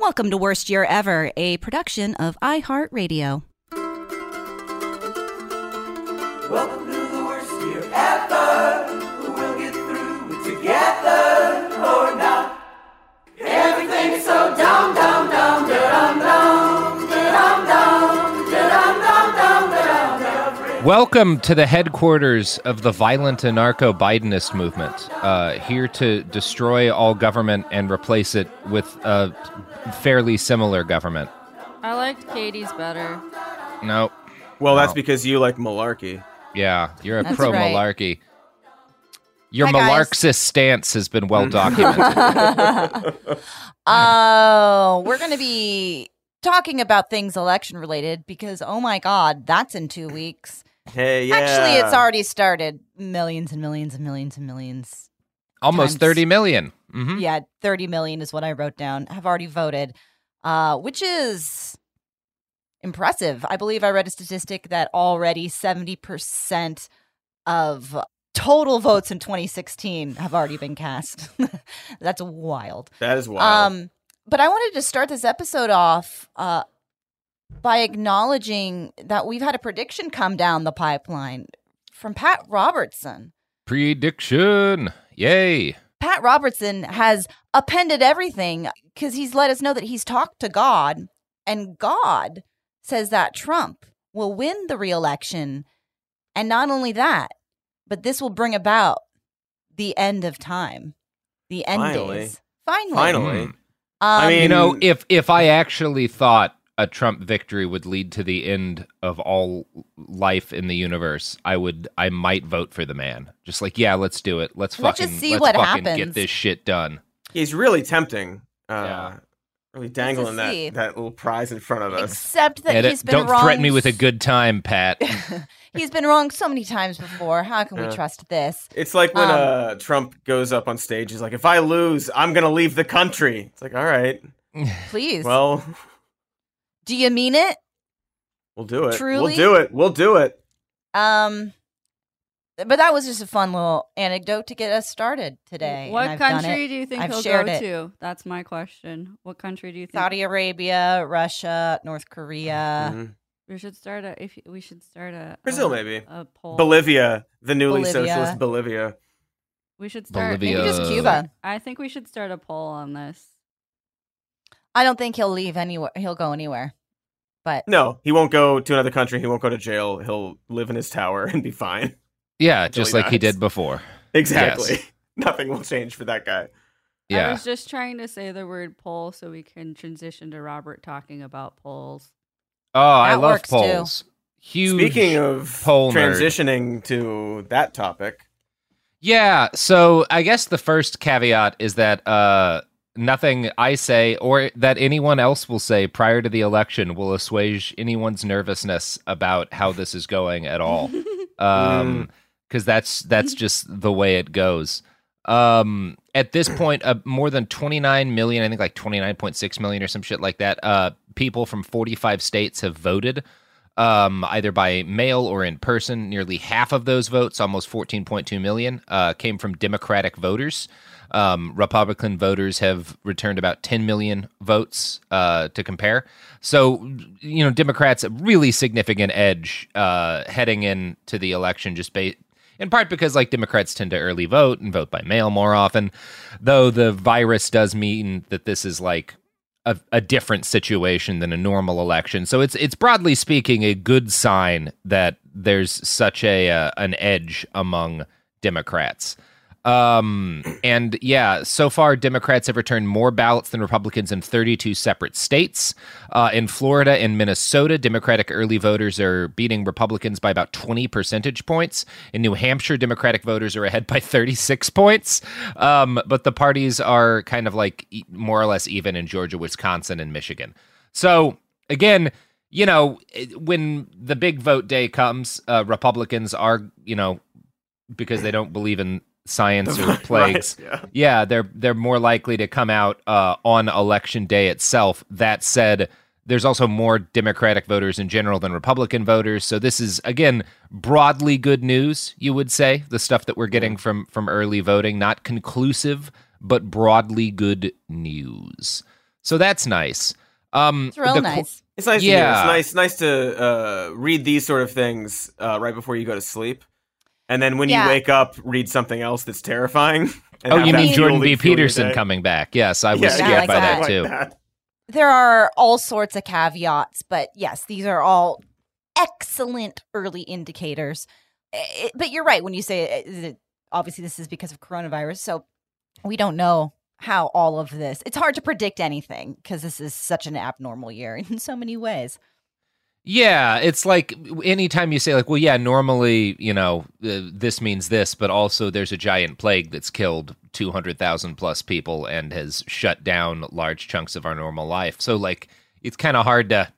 Welcome to Worst Year Ever, a production of iHeartRadio. Welcome to the worst year ever. We'll get through it together or not. Everything is so dumb, dumb, dumb, da-dum, dumb, da-dum, dumb, dum dum. dumb. Welcome to the headquarters of the violent anarcho Bidenist movement, uh, here to destroy all government and replace it with a fairly similar government. I liked Katie's better. No, Well, that's because you like malarkey. yeah, you're a That's pro right. malarkey. Your Hi, guys. malarxist stance has been well mm. documented. Oh, we're going to be talking about things election related because, oh my God, that's in two weeks. Hey, yeah. Actually, it's already started. Millions and millions and millions and millions. Almost Times- 30 million. Hmm Yeah, 30 million is what I wrote down, have already voted, uh, which is impressive. I believe I read a statistic that already 70% of total votes in 2016 have already been cast. That's wild. That is wild. Um, but I wanted to start this episode off uh, by acknowledging that we've had a prediction come down the pipeline from Pat Robertson. Prediction. Yay. Pat Robertson has appended everything because he's let us know that he's talked to God, and God says that Trump will win the reelection. And not only that, but this will bring about the end of time, the end Finally. days. Finally. Finally. Mm. I Um, mean, you know, if if I actually thought a Trump victory would lead to the end of all life in the universe, I would I might vote for the man. Just like, yeah, let's do it. Let's Let's fucking just see let's what fucking get this shit done. he's really tempting. Uh, Yeah. Really dangling that, see. that little prize in front of us. except that And he's it- been don't wrong. threaten me with a good time, Pat. he's been wrong so many times before. How can Yeah. we trust this? It's like when Um, uh, Trump goes up on stage. He's like, "If I lose, I'm gonna leave the country." It's like, all right, Please. well, do you mean it? we'll do it. Truly? We'll do it. We'll do it. Um, but that was just a fun little anecdote to get us started today. What country do you think I've he'll go it. to? That's my question. What country do you think Saudi Arabia, Russia, North Korea. Mhm. we should start a? If we should start a Brazil, a- maybe. a poll. Bolivia, the newly Bolivia. socialist Bolivia. We should start. Bolivia. Maybe just Cuba. I think we should start a poll on this. I don't think he'll leave anywhere. He'll go anywhere. But No, he won't go to another country. He won't go to jail. He'll live in his tower and be fine. Yeah, just he like he did before. Exactly. Yes. Nothing will change for that guy. Yeah. I was just trying to say the word poll so we can transition to Robert talking about polls. Oh, I That love works, too. polls. Huge. Speaking of poll nerd. transitioning to that topic, Yeah, so I guess the first caveat is that uh nothing I say or that anyone else will say prior to the election will assuage anyone's nervousness about how this is going at all. Um cuz that's that's just the way it goes. Um, at this point, uh, more than 29 million, I think like 29.6 million or some shit like that, uh, people from 45 states have voted um, either by mail or in person. Nearly half of those votes, almost 14.2 million, uh, came from Democratic voters. Um, Republican voters have returned about 10 million votes uh, to compare. So, you know, Democrats a really significant edge uh, heading into the election, just based in part because like Democrats tend to early vote and vote by mail more often. Though the virus does mean that this is like a, a different situation than a normal election. So it's it's broadly speaking a good sign that there's such a uh, an edge among Democrats. Um, and yeah, so far, Democrats have returned more ballots than Republicans in 32 separate states. Uh, in Florida and Minnesota, Democratic early voters are beating Republicans by about 20 percentage points. In New Hampshire, Democratic voters are ahead by 36 points. Um, but the parties are kind of like more or less even in Georgia, Wisconsin, and Michigan. So again, you know, when the big vote day comes, uh, Republicans are, you know, because they don't believe in science or Right, plagues. yeah. Yeah, they're they're more likely to come out uh, on election day itself. That said, there's also more Democratic voters in general than Republican voters. So this is again broadly good news. You would say the stuff that we're getting from from early voting, not conclusive, but broadly good news. So that's nice. Um, It's real the qu- nice. It's nice. To. Yeah. It's nice. Nice to uh, read these sort of things uh, right before you go to sleep, and then when Yeah. you wake up, read something else that's terrifying. and Oh, you that mean Jordan B. Peterson coming back? Yes, I was Yeah, scared like by that. that Like too. that. There are all sorts of caveats, but yes, these are all excellent early indicators. Eh, But you're right when you say eh, it, obviously this is because of coronavirus, so we don't know how all of this. It's hard to predict anything because this is such an abnormal year in so many ways. Yeah, it's like anytime you say like, well, yeah, normally, you know, uh, this means this, but also there's a giant plague that's killed 200,000 plus people and has shut down large chunks of our normal life. So like it's kind of hard to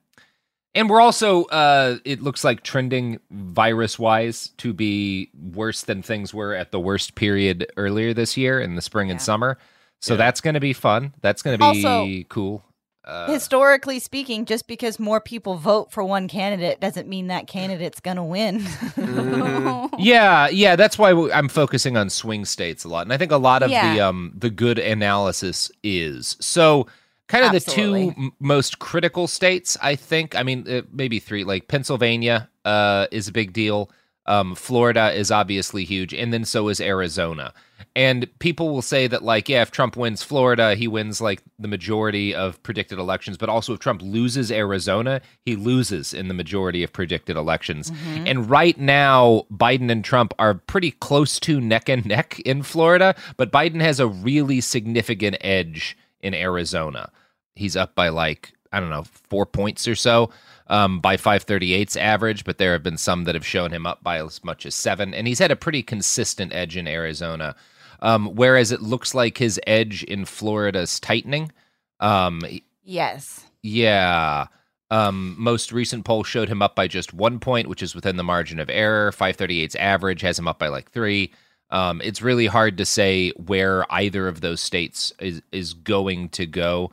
and we're also uh it looks like trending virus wise to be worse than things were at the worst period earlier this year in the spring and summer. So that's going to be fun. That's going to be Also- cool. Uh, Historically speaking, just because more people vote for one candidate doesn't mean that candidate's going to win. Mm-hmm. Yeah, yeah, that's why I'm focusing on swing states a lot, and I think a lot of the um the good analysis is so kind of Absolutely. the two m- most critical states. I think, I mean, uh, maybe three. Like Pennsylvania uh is a big deal. Um, Florida is obviously huge, and then so is Arizona. And people will say that, like, yeah, if Trump wins Florida, he wins like the majority of predicted elections. But also, if Trump loses Arizona, he loses in the majority of predicted elections. And right now, Biden and Trump are pretty close to neck and neck in Florida, but Biden has a really significant edge in Arizona. He's up by like, I don't know, four points or so um, by 538's average, but there have been some that have shown him up by as much as seven. And he's had a pretty consistent edge in Arizona. Um, whereas it looks like his edge in Florida is tightening. Um, yes. yeah. Um, most recent poll showed him up by just one point, which is within the margin of error. 538's average has him up by like three. Um, it's really hard to say where either of those states is, is going to go.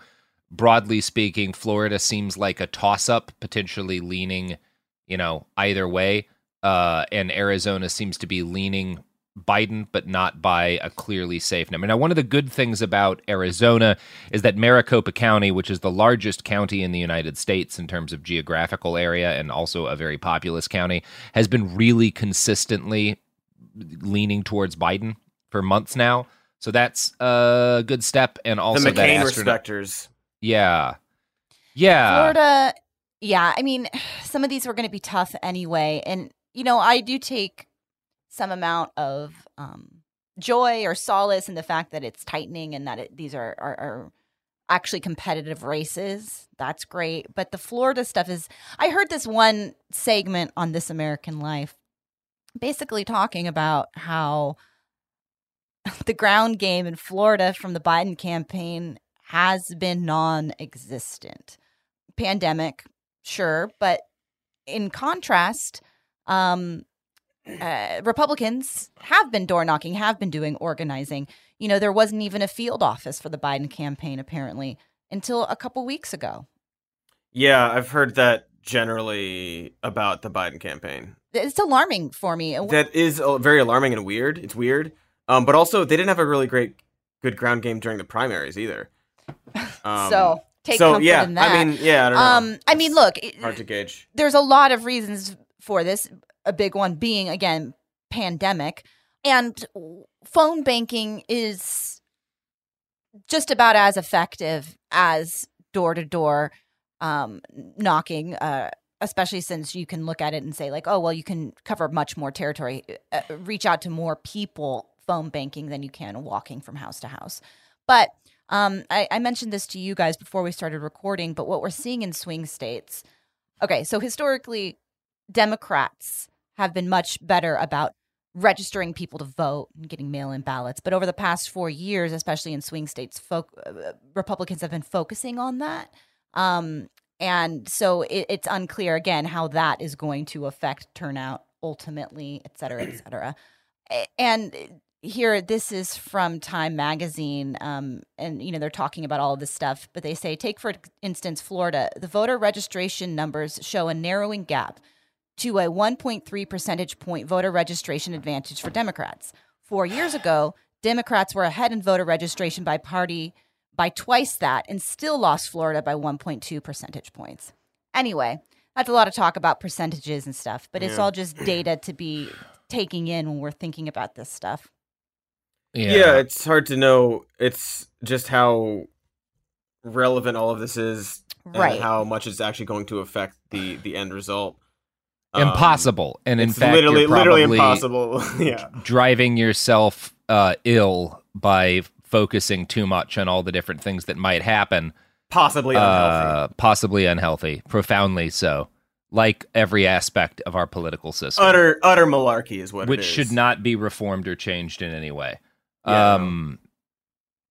Broadly speaking, Florida seems like a toss up, potentially leaning, you know, either way. Uh, and Arizona seems to be leaning Biden, but not by a clearly safe number. Now, one of the good things about Arizona is that Maricopa County, which is the largest county in the United States in terms of geographical area and also a very populous county, has been really consistently leaning towards Biden for months now. So that's a good step. And also the McCain respecters. Yeah. Yeah. Florida, yeah. I mean, some of these were going to be tough anyway. And, you know, I do take some amount of um, joy or solace in the fact that it's tightening and that it, these are, are, are actually competitive races. That's great. But the Florida stuff is, I heard this one segment on This American Life basically talking about how the ground game in Florida from the Biden campaign has been non existent. Pandemic, sure, but in contrast, um, uh, Republicans have been door knocking, have been doing organizing. You know, there wasn't even a field office for the Biden campaign apparently until a couple weeks ago. Yeah, I've heard that generally about the Biden campaign. It's alarming for me. That is very alarming and weird. It's weird. Um, but also they didn't have a really great good ground game during the primaries either. Um, so take so comfort yeah, in that. I mean, yeah, I don't know. Um, I mean, look, it- Hard to gauge. there's a lot of reasons for this. A big one being again pandemic, and phone banking is just about as effective as door to door knocking. Uh, especially since you can look at it and say like, oh well, you can cover much more territory, uh, reach out to more people phone banking than you can walking from house to house. But um, I, I mentioned this to you guys before we started recording, but what we're seeing in swing states, okay, so historically, Democrats have been much better about registering people to vote and getting mail in ballots. But over the past four years, especially in swing states, folk, uh, Republicans have been focusing on that. Um, and so it, it's unclear again how that is going to affect turnout ultimately, et cetera, et cetera. And here, this is from Time Magazine, um, and you know they're talking about all of this stuff. But they say, take for instance, Florida. The voter registration numbers show a narrowing gap to a 1.3 percentage point voter registration advantage for Democrats. Four years ago, Democrats were ahead in voter registration by party by twice that and still lost Florida by 1.2 percentage points. Anyway, that's a lot of talk about percentages and stuff, but it's Yeah. all just data to be taking in when we're thinking about this stuff. Yeah. it's hard to know. It's just how relevant all of this is, Right. And how much it's actually going to affect the the end result. Um, impossible. And in it's fact, literally you're literally impossible. yeah. driving yourself uh, ill by focusing too much on all the different things that might happen. Possibly unhealthy. Uh, possibly unhealthy, profoundly so. Like every aspect of our political system, utter utter malarkey is what which it is. should not be reformed or changed in any way. Yeah, um,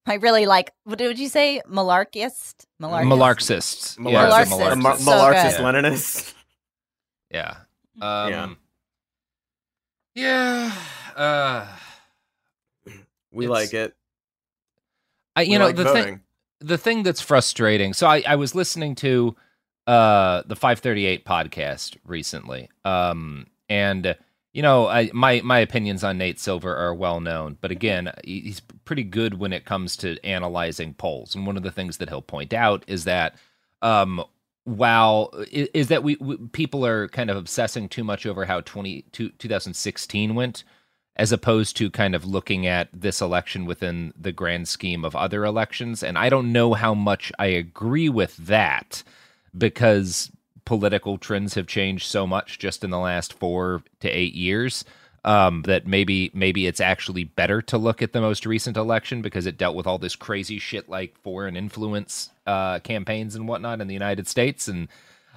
I really like. What did you say? Malarchist. Malarchist. Malarxists. Malarxist. Yeah, Malarxist. the A mar- Malarxists. So Leninist. Yeah. Um, Yeah. yeah. Uh, We like it. I, you We know like the voting. thing. The thing that's frustrating. So I, I was listening to uh, the 538 podcast recently, um, and you know I, my my opinions on Nate Silver are well known. But again, he's pretty good when it comes to analyzing polls. And one of the things that he'll point out is that um, while is that we, we people are kind of obsessing too much over how 20, two- 2016 went as opposed to kind of looking at this election within the grand scheme of other elections and i don't know how much i agree with that because political trends have changed so much just in the last 4 to 8 years um, that maybe maybe it's actually better to look at the most recent election because it dealt with all this crazy shit like foreign influence uh, campaigns and whatnot in the United States, and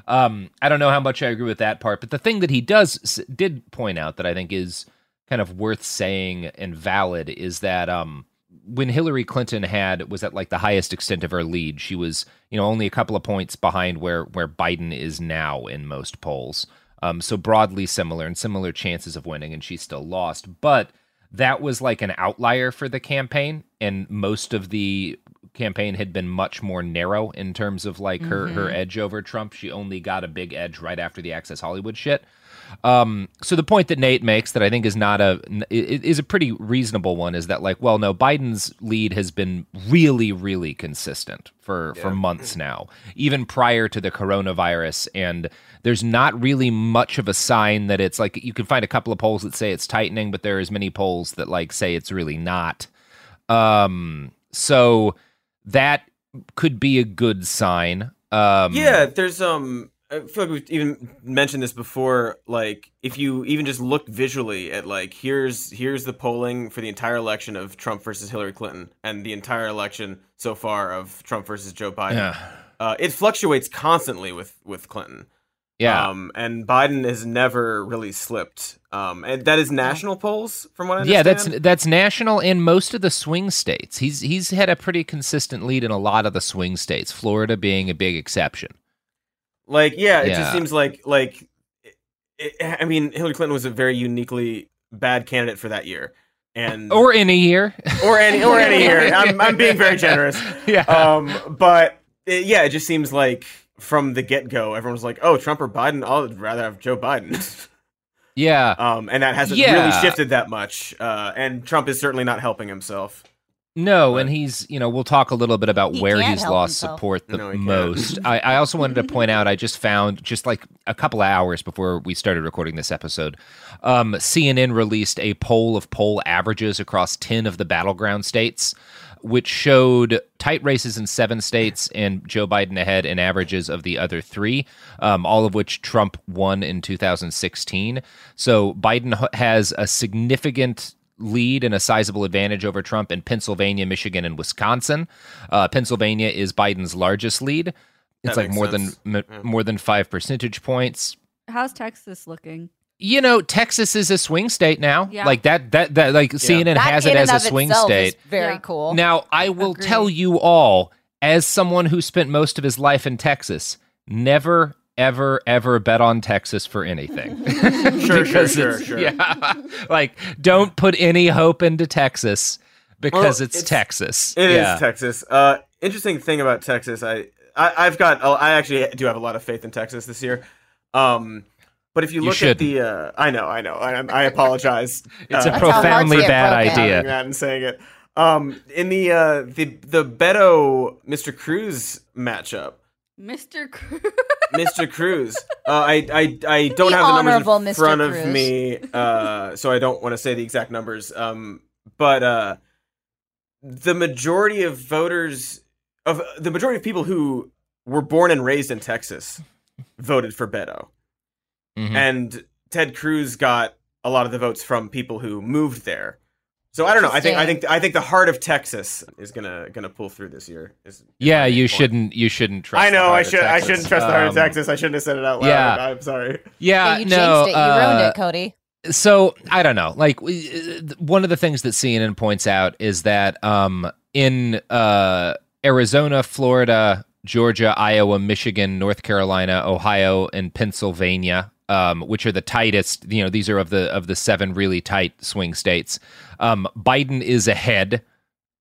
um, I don't know how much I agree with that part. But the thing that he does did point out that I think is kind of worth saying and valid is that um, when Hillary Clinton had was at like the highest extent of her lead, she was you know only a couple of points behind where where Biden is now in most polls. Um, so broadly similar and similar chances of winning, and she still lost. But that was like an outlier for the campaign, and most of the campaign had been much more narrow in terms of like her her Mhm. edge over Trump. She only got a big edge right after the Access Hollywood shit. Um, so the point that Nate makes that I think is not a is a pretty reasonable one is that like, well, no, Biden's lead has been really, really consistent for for months now, even prior to the coronavirus, and there's not really much of a sign that it's like you can find a couple of polls that say it's tightening, but there is many polls that like say it's really not. Um, so that could be a good sign. Um, yeah, there's um. I feel like we've even mentioned this before. Like, if you even just look visually at like here's here's the polling for the entire election of Trump versus Hillary Clinton, and the entire election so far of Trump versus Joe Biden. Yeah. Uh, it fluctuates constantly with with Clinton. Yeah. Um, and Biden has never really slipped. Um, and that is national polls, from what I Yeah, that's that's national in most of the swing states. He's he's had a pretty consistent lead in a lot of the swing states, Florida being a big exception. Like, yeah, it Yeah. just seems like like it, I mean, Hillary Clinton was a very uniquely bad candidate for that year, and or any year, or any or any year. I'm I'm being very generous. Yeah. Um, but it, yeah, it just seems like from the get go, everyone's like, "Oh, Trump or Biden? I'd rather have Joe Biden." yeah. Um, and that hasn't Yeah. really shifted that much. Uh, and Trump is certainly not helping himself. No, and he's, you know, we'll talk a little bit about He where he's lost himself. support the No, most. I, I also wanted to point out, I just found, just like a couple of hours before we started recording this episode, um, CNN released a poll of poll averages across 10 of the battleground states, which showed tight races in seven states and Joe Biden ahead in averages of the other three, um, all of which Trump won in 2016. So Biden has a significant lead and a sizable advantage over Trump in Pennsylvania, Michigan, and Wisconsin. Uh, Pennsylvania is Biden's largest lead. It's That like more sense. than m- more than five percentage points. How's Texas looking? You know, Texas is a swing state now. Yeah. Like that. That that like CNN That has it as a swing state. very Yeah. cool. Now, I will Agree. tell you all, as someone who spent most of his life in Texas, never, ever, ever bet on Texas for anything. Sure, sure, Because sure, it's- sure. Yeah, like don't put any hope into Texas because Well, it's, it's- Texas. It is yeah. Texas. Uh, interesting thing about Texas, I, I I've got I actually do have a lot of faith in Texas this year. Um, but if you You look at the, uh, I know, I know, I, I apologize. It's uh, a That's how hearts profoundly bad idea. that and saying it. Um, in the uh, the the Beto Mr. Cruz matchup, Mr. Cruz. Mr. Cruz. Uh, I, I I don't The have the numbers in Mr. front of me, uh, so I don't want to say the exact numbers. Um, but uh, the majority of voters of the majority of people who were born and raised in Texas voted for Beto, Mhm. and Ted Cruz got a lot of the votes from people who moved there. So I don't know. I think I think I think the heart of Texas is gonna gonna pull through this year. Is, is Yeah, you point. shouldn't. You shouldn't trust. I the know. heart I of should. I Texas. shouldn't trust the heart of Um, Texas. I shouldn't have said it out loud. yeah. I'm sorry. Yeah, yeah, you no, changed it. You ruined uh, it, Cody. so I don't know. Like we- uh, one of the things that CNN points out is that um, in uh, Arizona, Florida, Georgia, Iowa, Michigan, North Carolina, Ohio, and Pennsylvania, um, which are the tightest. You know, these are of the of the seven really tight swing states. Um, Biden is ahead,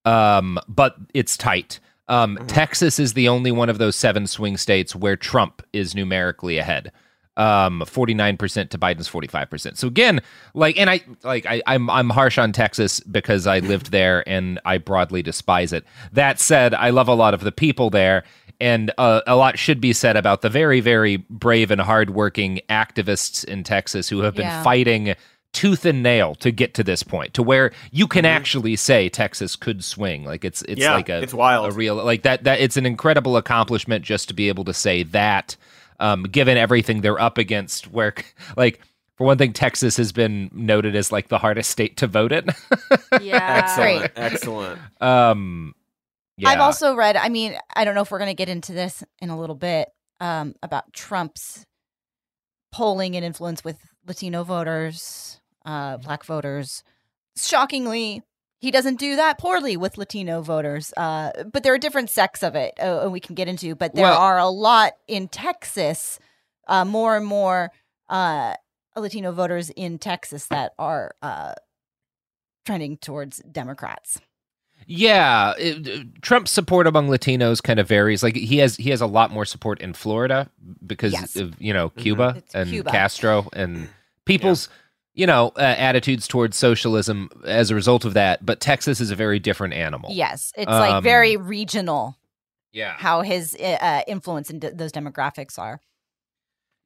um, but it's tight. Um, Texas is the only one of those seven swing states where Trump is numerically ahead um 49% to Biden's 45%. So again, like and I like I I'm I'm harsh on Texas because I lived there and I broadly despise it. That said, I love a lot of the people there and uh, a lot should be said about the very very brave and hardworking activists in Texas who have been Yeah. fighting tooth and nail to get to this point to where you can actually say Texas could swing like it's it's Yeah, like a it's wild. a real like that that it's an incredible accomplishment just to be able to say that um, given everything they're up against where like for one thing texas has been noted as like the hardest state to vote in Yeah. Excellent. Excellent. um yeah. I've also read, I mean, I don't know if we're going to get into this in a little bit um, about Trump's polling and influence with Latino voters, uh, black voters. Shockingly, he doesn't do that poorly with Latino voters. Uh, but there are different sects of it, uh, and we can get into. But there Well- are a lot in Texas, uh, more and more uh, Latino voters in Texas that are uh, trending towards Democrats. Yeah, it- Trump's support among Latinos kind of varies. Like he has he has a lot more support in Florida because Yes. of you know Cuba It's and Cuba. Castro and people's you know uh, attitudes towards socialism as a result of that. But Texas is a very different animal. Yes, it's like Um, very regional yeah. how his uh, influence in d- those demographics are.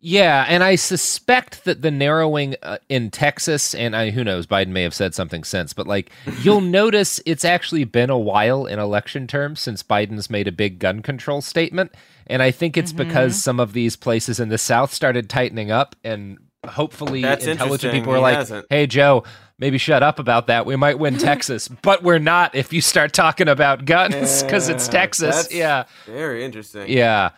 Yeah, and I suspect that the narrowing uh, in Texas, and I, who knows, Biden may have said something since, but like you'll notice it's actually been a while in election terms since Biden's made a big gun control statement. And I think it's because some of these places in the South started tightening up, and hopefully That's intelligent people are He like, hasn't. hey, Joe, maybe shut up about that. We might win Texas, but we're not if you start talking about guns because it's Texas. that's Yeah. Very interesting. Yeah.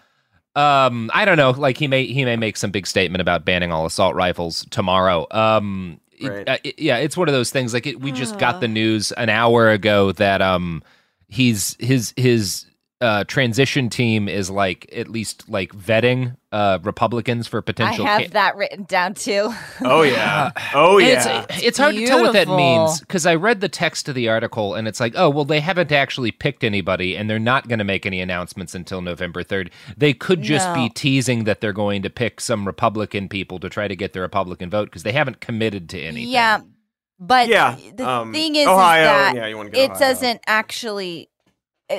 Um, I don't know. Like he may he may make some big statement about banning all assault rifles tomorrow. Um, it- uh, it- yeah, it's one of those things. Like it, we just got the news an hour ago that um he's his his uh, transition team is like at least like vetting uh, Republicans for potential. I potential. have ca- that written down too. Oh yeah. Oh And yeah. It's, it's hard to tell what that means because I read the text of the article and it's like, oh, well, they haven't actually picked anybody and they're not going to make any announcements until November 3rd. They could just be teasing that they're going to pick some Republican people to try to get the Republican vote because they haven't committed to anything. Yeah, but Yeah, the um, thing is, is that yeah, you wanna get it Ohio. doesn't actually. uh,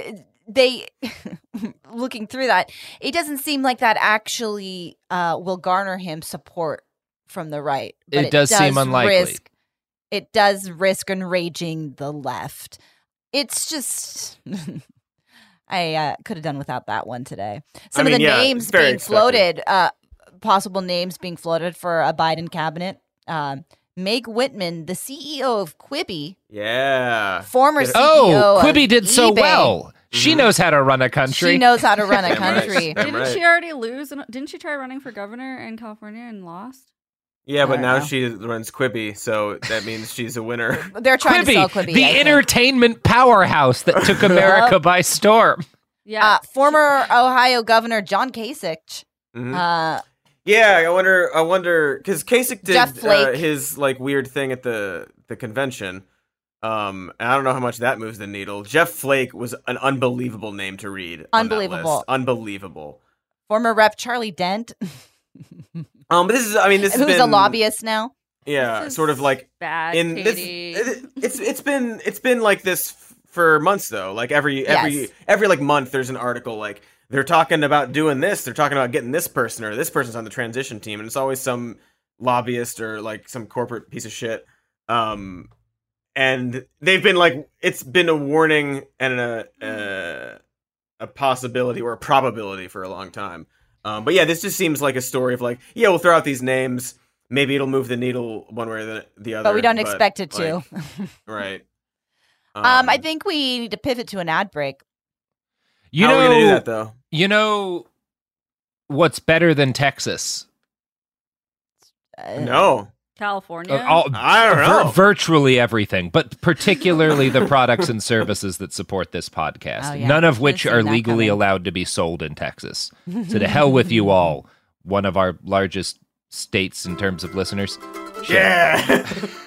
They looking through that, it doesn't seem like that actually uh, will garner him support from the right. But It does seem unlikely. Risk, it does risk enraging the left. It's just. I uh, could have done without that one today. Some mean, of the yeah, names being expected. floated, uh, possible names being floated for a Biden cabinet. Um, Meg Whitman, the CEO of Quibi, yeah. former CEO. Oh, of Quibi did so well. She Mhm. knows how to run a country. She knows how to run a Damn right. country. Damn Didn't right. she already lose? and- Didn't she try running for governor in California and lost? Yeah, but don't now know. she runs Quibi, so that means she's a winner. They're trying to sell Quibi. the I think. entertainment powerhouse that took America by storm. Yeah. Uh, former Ohio Governor John Kasich. Mhm. Uh, Yeah, I wonder. I wonder because Kasich did Jeff uh, his like weird thing at the the convention. Um, and I don't know how much that moves the needle. Jeff Flake was an unbelievable name to read. Unbelievable. unbelievable. former Rep Charlie Dent, Um, but this is. I mean, this has who's been a lobbyist now. Yeah, This sort of like bad, in this. Katie. it- It's it's been it's been like this for months though. Like every every Yes. every like month, there's an article like they're talking about doing this. They're talking about getting this person or this person's on the transition team, and it's always some lobbyist or like some corporate piece of shit. Um, and they've been like it's been a warning and a uh, a possibility or a probability for a long time. Um, but yeah, this just seems like a story of like, yeah, we'll throw out these names. Maybe it'll move the needle one way or the, the other. But we don't expect it to. like, right. Um, I think we need to pivot to an ad break. You how know, are we gonna do that though? you know what's better than Texas? Uh, No, California. Uh, all- I don't vir- know. virtually everything, but particularly the products and services that support this podcast. Oh, yeah. None of which Should've are legally coming. allowed to be sold in Texas. So to hell with you all. One of our largest states in terms of listeners. yeah.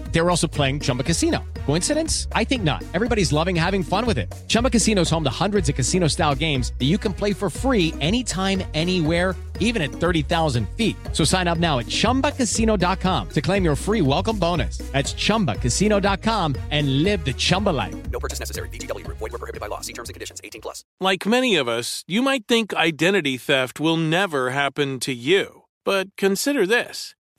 They were also playing Chumba Casino. Coincidence? I think not. Everybody's loving having fun with it. Chumba Casino is home to hundreds of casino style games that you can play for free anytime, anywhere even at 30,000 feet. So sign up now at ChumbaCasino.com to claim your free welcome bonus. That's ChumbaCasino.com and live the Chumba life. No purchase necessary. VGW Group. Void were prohibited by law. See terms and conditions. 18 plus. Like many of us, you might think identity theft will never happen to you. But consider this.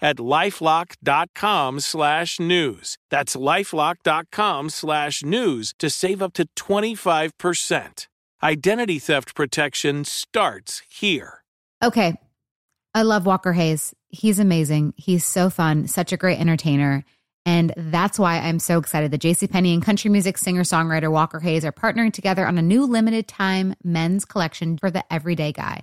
at lifelock.com slash news. That's lifelock.com slash news to save up to 25%. Identity theft protection starts here. Okay. I love Walker Hayes. He's amazing. He's so fun, such a great entertainer. And that's why I'm so excited that JCPenney and country music singer songwriter Walker Hayes are partnering together on a new limited time men's collection for the everyday guy.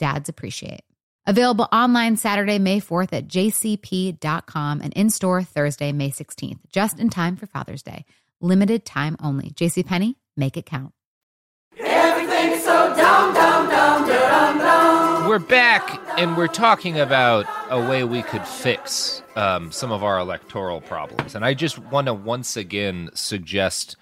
dads appreciate. Available online Saturday, May 4th at jcp.com and in store Thursday, May 16th, just in time for Father's Day. Limited time only. JCPenney, make it count. Everything's so down, down, down, down, down. We're back and we're talking about a way we could fix um, some of our electoral problems. And I just want to once again suggest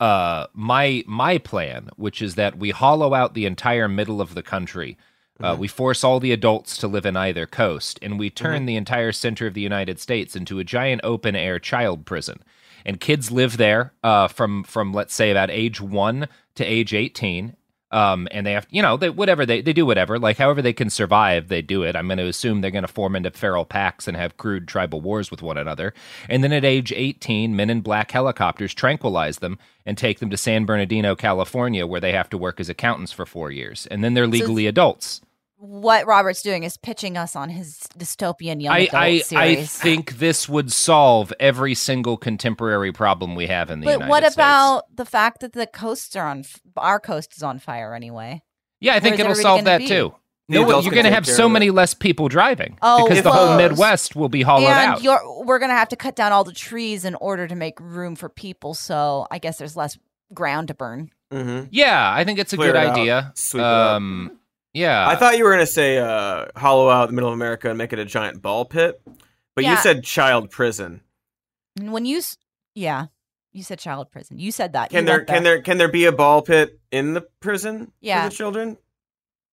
uh, my my plan, which is that we hollow out the entire middle of the country. Uh, we force all the adults to live in either coast, and we turn the entire center of the United States into a giant open air child prison. And kids live there uh, from from let's say about age one to age eighteen, um, and they have you know they whatever they they do whatever like however they can survive they do it. I'm going to assume they're going to form into feral packs and have crude tribal wars with one another. And then at age eighteen, men in black helicopters tranquilize them and take them to San Bernardino, California, where they have to work as accountants for four years, and then they're legally adults. What Robert's doing is pitching us on his dystopian young I, adult I, I series. think this would solve every single contemporary problem we have in the but United what States. about the fact that the coasts are on our coast is on fire anyway? Yeah, I think it'll solve that be? too. The No, you're going to have so many less people driving Oh, because the whole. Midwest will be hollowed and out. You're, we're gonna have to cut down all the trees in order to make room for people. So I guess there's less ground to burn. Mm-hmm. Yeah, I think it's a Clear good it idea. sweep it up. um, yeah, I thought you were gonna say uh, hollow out the middle of America and make it a giant ball pit, but you said child prison. When you, yeah, you said child prison. You said that. Can You there went can there can there be a ball pit in the prison Yeah. for the children?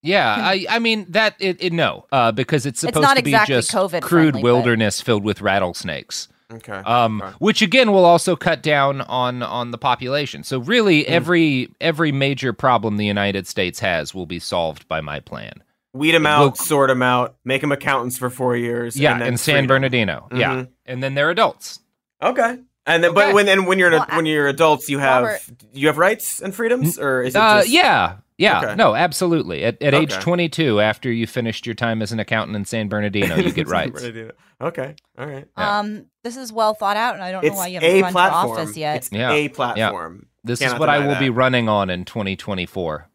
Yeah, I, I mean that it, it no, uh, because it's It's supposed not to be exactly just COVID crude friendly, but- wilderness filled with rattlesnakes. Okay. Um, Okay. which again will also cut down on on the population. So really, Hmm. every every major problem the United States has will be solved by my plan. Weed them It out, will- sort them out, make them accountants for four years. Yeah, and in San freedom. Bernardino. Yeah, Mhm. and then they're adults. Okay. And then, Okay. but when and when you're an, Well, I- when you're adults, you have Robert- you have rights and freedoms, or is it Uh, just yeah, yeah, Okay. no, absolutely. At, at age 22, after you finished your time as an accountant in San Bernardino, you get San rights. Bernardino. Okay, all right. Yeah. Um, this is well thought out, and I don't know why you haven't a run for office yet. It's Yeah. a platform. This is what I deny will be running on in 2024.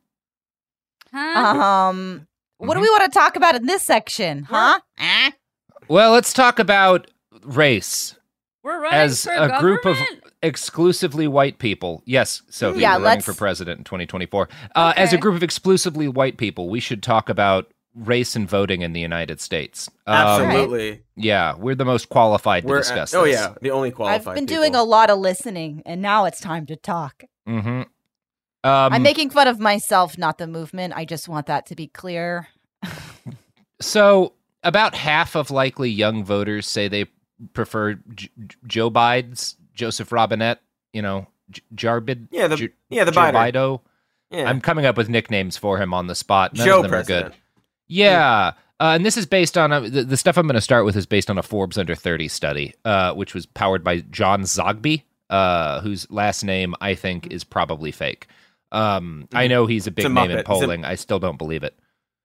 Huh? Um, what do we want to talk about in this section, huh? Well, let's talk about race We're running as for a group of government? Exclusively white people. Yes, Sophie, Yeah, we're running for president in 2024. Uh, As a group of exclusively white people, we should talk about race and voting in the United States. Um, Absolutely. Yeah, we're the most qualified to We're discuss oh this. yeah, the only qualified. I've been people. doing a lot of listening, and now it's time to talk. Mm-hmm. Um, I'm making fun of myself, not the movement. I just want that to be clear. So, about half of likely young voters say they prefer J- J- Joe Biden's Joseph Robinette. You know, J- Jarbid. Yeah, the- J- yeah, the. Jarbido. Yeah. I'm coming up with nicknames for him on the spot. None Joe of them are good. Yeah. Uh, and this is based on a, the, the stuff I'm going to start with is based on a Forbes under 30 study, uh, which was powered by John Zogby, uh, whose last name I think is probably fake. Um, I know he's a big a name in Muppet. Polling. I still don't believe it.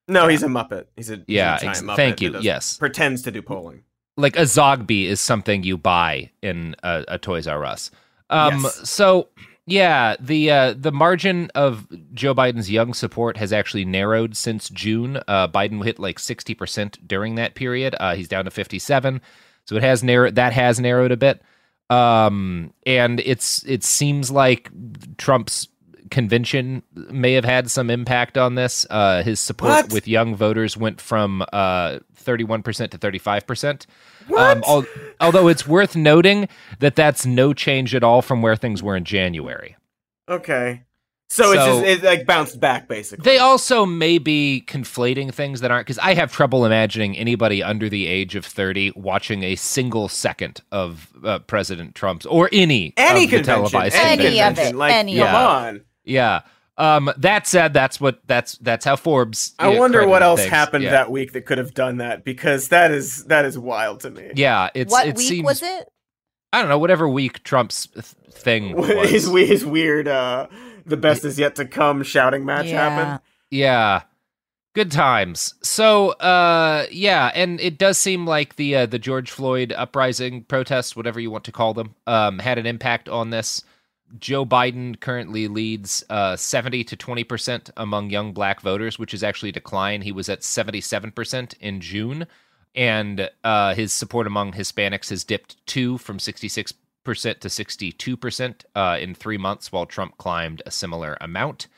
No, he's a Muppet. He's a he's a Yeah, giant ex- Muppet thank you, yes. pretends to do polling. Like a Zogby is something you buy in a, a Toys R Us. Um, Yes. So yeah, the uh, the margin of Joe Biden's young support has actually narrowed since June. Uh, Biden hit like sixty percent during that period. Uh, he's down to fifty seven, so it has narrowed. That has narrowed a bit. Um, and it's it seems like Trump's convention may have had some impact on this. Uh, his support What? with young voters went from uh, 31% to 35%. Um, al- although it's worth noting that that's no change at all from where things were in January. Okay. So, it's just it like bounced back basically. They also may be conflating things that aren't because I have trouble imagining anybody under the age of 30 watching a single second of uh, President Trump's or any, any of the convention, televised any, Any of convention, it, like any come of it. on. Yeah. Um, that said, that's what that's that's how Forbes. I wonder what else things. happened Yeah. that week that could have done that because that is that is wild to me. Yeah, it's what it week seems was it? I don't know whatever week Trump's th- thing was. his his weird uh the best is yet to come shouting match Yeah. happened. Yeah. Good times. So, uh, yeah, and it does seem like the uh, the George Floyd uprising protests, whatever you want to call them, um, had an impact on this. Joe Biden currently leads uh, 70 to 20 percent among young black voters, which is actually a decline. He was at 77 percent in June, and uh, his support among Hispanics has dipped two from 66 percent to 62 percent uh, in three months, while Trump climbed a similar amount.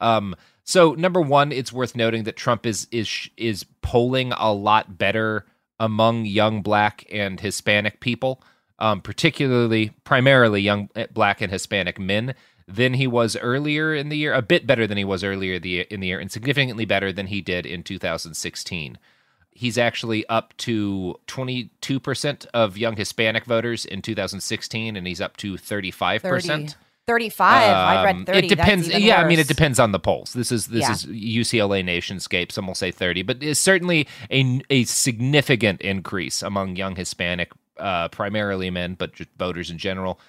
Um, so number one, it's worth noting that Trump is is is polling a lot better among young black and Hispanic people, um, particularly primarily young eh, black and Hispanic men than he was earlier in the year. A bit better than he was earlier the in the year, and significantly better than he did in 2016. He's actually up to 22% of young Hispanic voters in 2016, and he's up to 35%. 30. 35. I Um, read 30. It depends. Yeah, I mean, it depends on the polls. This is this Yeah. is UCLA Nationscape. Some will say thirty, but it's certainly a a significant increase among young Hispanic, uh, primarily men, but just voters in general.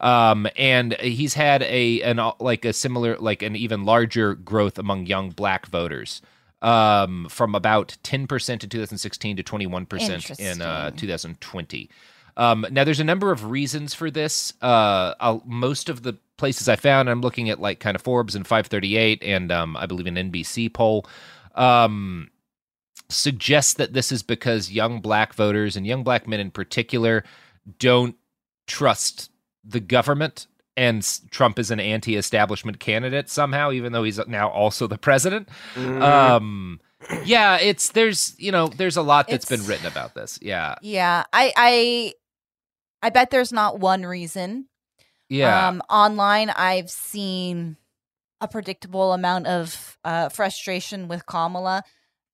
Um, and he's had a an like a similar like an even larger growth among young black voters. Um, from about ten percent in 2016 to 21 percent in uh, 2020. Um, now, there's a number of reasons for this. Uh, I'll, most of the places I found, I'm looking at like kind of Forbes and 538, and um, I believe an NBC poll, um, suggests that this is because young black voters and young black men in particular don't trust the government. And Trump is an anti-establishment candidate somehow, even though he's now also the president. Mhm. Um, yeah, it's there's you know there's a lot that's been written about this. Yeah, Yeah, I I I bet there's not one reason. yeah. Um online I've seen a predictable amount of uh frustration with Kamala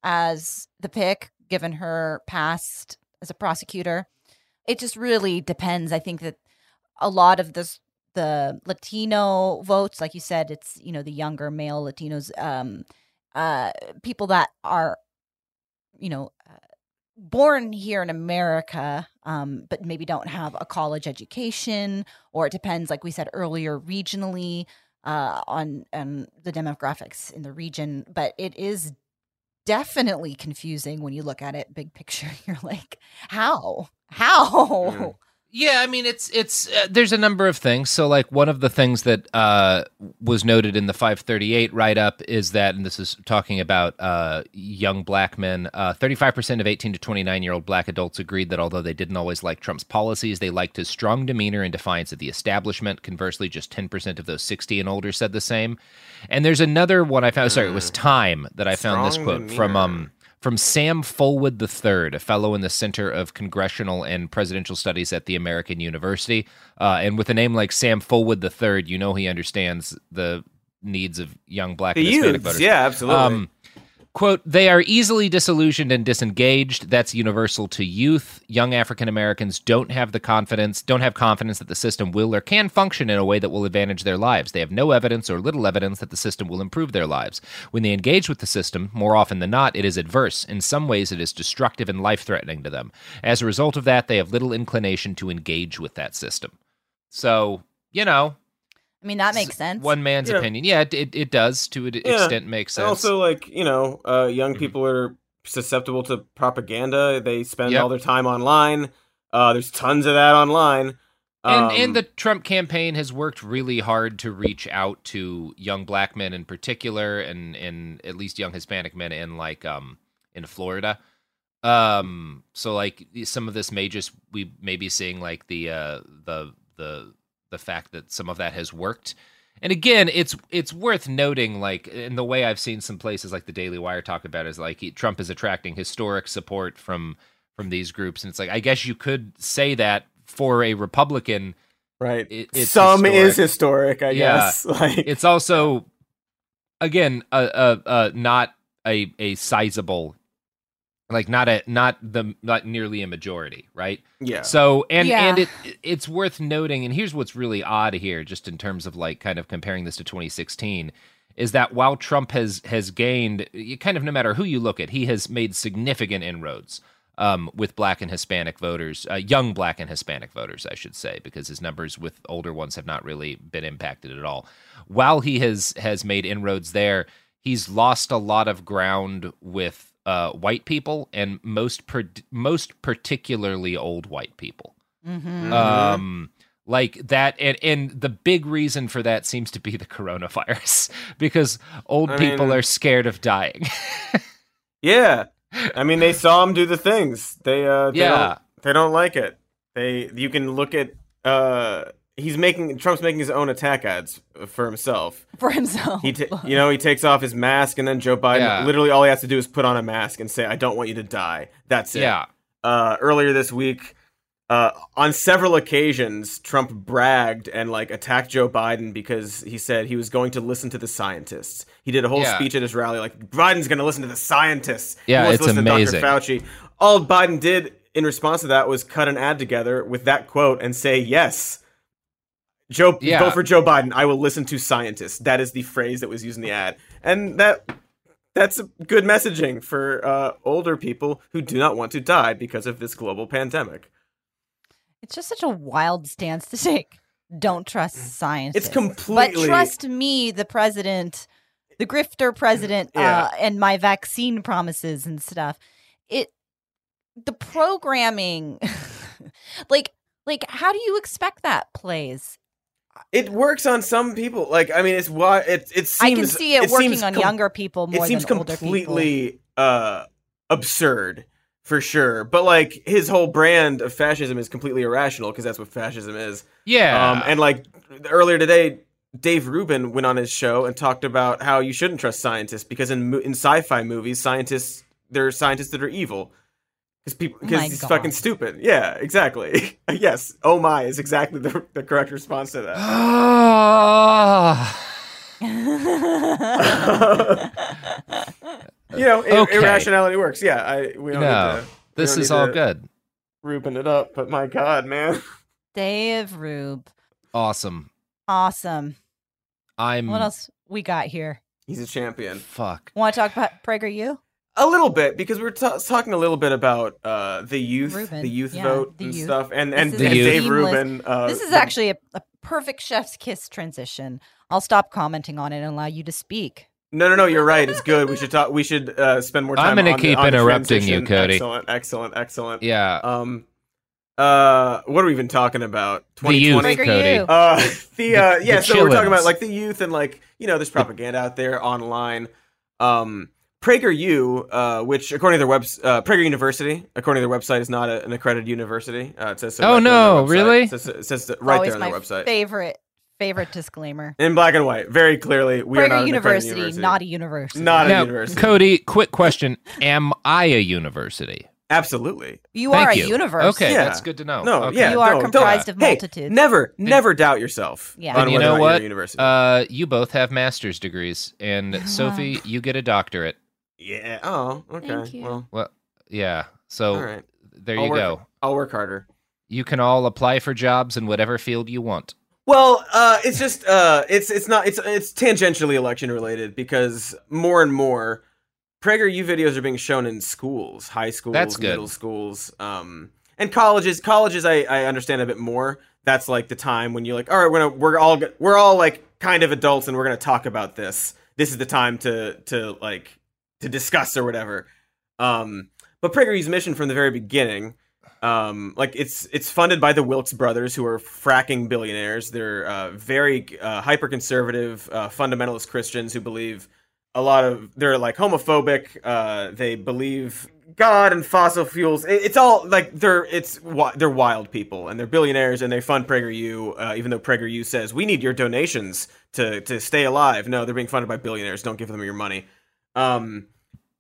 as the pick given her past as a prosecutor. It just really depends. I think that a lot of this the Latino votes, like you said, it's you know the younger male Latinos, um, uh, people that are, you know, uh, born here in America, um, but maybe don't have a college education, or it depends, like we said earlier, regionally uh, on on the demographics in the region. But it is definitely confusing when you look at it big picture. You're like, how, how? Mm. Yeah, I mean it's it's uh, there's a number of things. So like one of the things that uh, was noted in the 538 write up is that, and this is talking about uh, young black men. Uh, 35% of 18 to 29 year old black adults agreed that although they didn't always like Trump's policies, they liked his strong demeanor and defiance of the establishment. Conversely, just 10% of those 60 and older said the same. And there's another one I found. Sorry, it was Time that I found this quote from um from Sam Fullwood III, a fellow in the Center of Congressional and Presidential Studies at the American University. Uh, and with a name like Sam Fullwood III, you know he understands the needs of young black The and Hispanic youths, voters. yeah, absolutely. Um, quote, they are easily disillusioned and disengaged. That's universal to youth. Young African Americans don't have the confidence, don't have confidence that the system will or can function in a way that will advantage their lives. They have no evidence or little evidence that the system will improve their lives. When they engage with the system, more often than not, it is adverse. In some ways, it is destructive and life threatening to them. As a result of that, they have little inclination to engage with that system. So, you know, I mean, that makes sense. one man's Yeah. opinion. Yeah, it, it, it does to an Yeah. extent make sense. And also, like you know, uh, young Mhm. people are susceptible to propaganda. They spend Yep. all their time online. Uh, there's tons of that online. And Um, and the Trump campaign has worked really hard to reach out to young black men in particular, and and at least young Hispanic men in like um in Florida. Um, so like some of this may just we may be seeing like the uh the the the fact that some of that has worked. And again, it's it's worth noting, like in the way I've seen some places like the Daily Wire talk about, is like he, Trump is attracting historic support from from these groups, and it's like I guess you could say that for a Republican, right? It, Some historic. is historic, I Yeah. guess. Like it's also again a, a, a not a a sizable like not a not the not nearly a majority right Yeah. so and Yeah. and it it's worth noting and here's what's really odd here just in terms of like kind of comparing this to 2016 is that while Trump has has gained you kind of no matter who you look at he has made significant inroads um, with black and Hispanic voters, uh, young black and Hispanic voters, I should say, because his numbers with older ones have not really been impacted at all. While he has has made inroads there, he's lost a lot of ground with uh, white people and most per- most particularly old white people. Mm-hmm. Um, like that, and and the big reason for that seems to be the coronavirus because old I people mean- are scared of dying. Yeah, I mean they saw him do the things. They uh, they Yeah. don't, they don't like it. They you can look at uh, he's making Trump's making his own attack ads for himself. For himself. He ta- you know he takes off his mask and then Joe Biden Yeah. literally all he has to do is put on a mask and say I don't want you to die. That's it. Yeah. Uh, earlier this week. Uh, on several occasions, Trump bragged and like attacked Joe Biden because he said he was going to listen to the scientists. He did a whole Yeah. speech at his rally like Biden's going to listen to the scientists. Yeah, he wants it's to amazing. To Dr. Fauci. All Biden did in response to that was cut an ad together with that quote and say yes. Joe, Yeah. vote for Joe Biden. I will listen to scientists. That is the phrase that was used in the ad, and that that's good messaging for uh, older people who do not want to die because of this global pandemic. It's just such a wild stance to take. Don't trust science. It's completely- But trust me, the president, the grifter president, Yeah. uh, and my vaccine promises and stuff. It, the programming, like, like, how do you expect that plays? It works on some people. Like I mean, it's why it it seems. I can see it, working on com- younger people more it seems than older people. completely uh, absurd for sure. But like his whole brand of fascism is completely irrational because that's what fascism is. Yeah. Um, and like earlier today, Dave Rubin went on his show and talked about how you shouldn't trust scientists because in in sci-fi movies, scientists there are scientists that are evil. Because people, because My he's God. fucking stupid. Yeah, exactly. yes. Oh my is exactly the, the correct response to that. Ah. you know, ir- Okay. irrationality works. Yeah, I we don't No, need to. we this don't is need all to good. Rubin it up, but my God, man. Dave Rube, Awesome. awesome. I'm. What else we got here? He's a champion. Fuck. Want to talk about PragerU? A little bit because we were ta talking a little bit about uh, the youth, Rubin, the youth yeah, vote the and youth. stuff, and and, and Dave seamless- Rubin. Uh, this is actually a, a perfect chef's kiss transition. I'll stop commenting on it and allow you to speak. no, no, no. You're right. It's good. We should talk. We should uh, spend more time. I'm gonna on the- keep on the interrupting you. Cody. Excellent, excellent, excellent. Yeah. Um. Uh, what are we even talking about? The youth, 2020? Cody. Uh, the uh, yeah. the so we're talking about like the youth and like you know, there's propaganda out there online. Um, PragerU, uh, which according to their webs, uh, Prager University, according to their website, is not a, an accredited university. Uh, it says so Oh, right on no, their website. really? It says, it says right Always there on my their website favorite favorite disclaimer. in black and white, very clearly. We are Prager not an accredited University, university. not a university. Not a now, university. Cody, quick question: Am I a university? Absolutely. you Thank are you. a universe. Okay, Yeah. that's good to know. No, Okay. yeah, You are no, don't- comprised of hey, multitudes. Never, never doubt yourself. Yeah. on And you know or you're a what? University. Uh, you both have master's degrees, and Sophie, you get a doctorate. Yeah. Oh, okay. Thank you. Well, Well, yeah. So all right. there I'll you work- go. I'll work harder. You can all apply for jobs in whatever field you want. Well, uh, it's just uh, it's it's not it's it's tangentially election related because more and more PragerU videos are being shown in schools, high schools, That's good. middle schools, um, and colleges. Colleges, I, I understand a bit more. That's like the time when you're like, all right, we're gonna, we're all we're all like kind of adults, and we're gonna talk about this. This is the time to to like to discuss or whatever. Um, but PragerU's mission from the very beginning um like it's it's funded by the Wilks brothers who are fracking billionaires. They're uh, very uh, hyper conservative uh, fundamentalist christians who believe a lot of they're like homophobic. Uh they believe god and fossil fuels. It- it's all like they're it's they're wild people and they're billionaires and they fund prageru uh, even though prageru says we need your donations to to stay alive. No they're being funded by billionaires. Don't give them your money um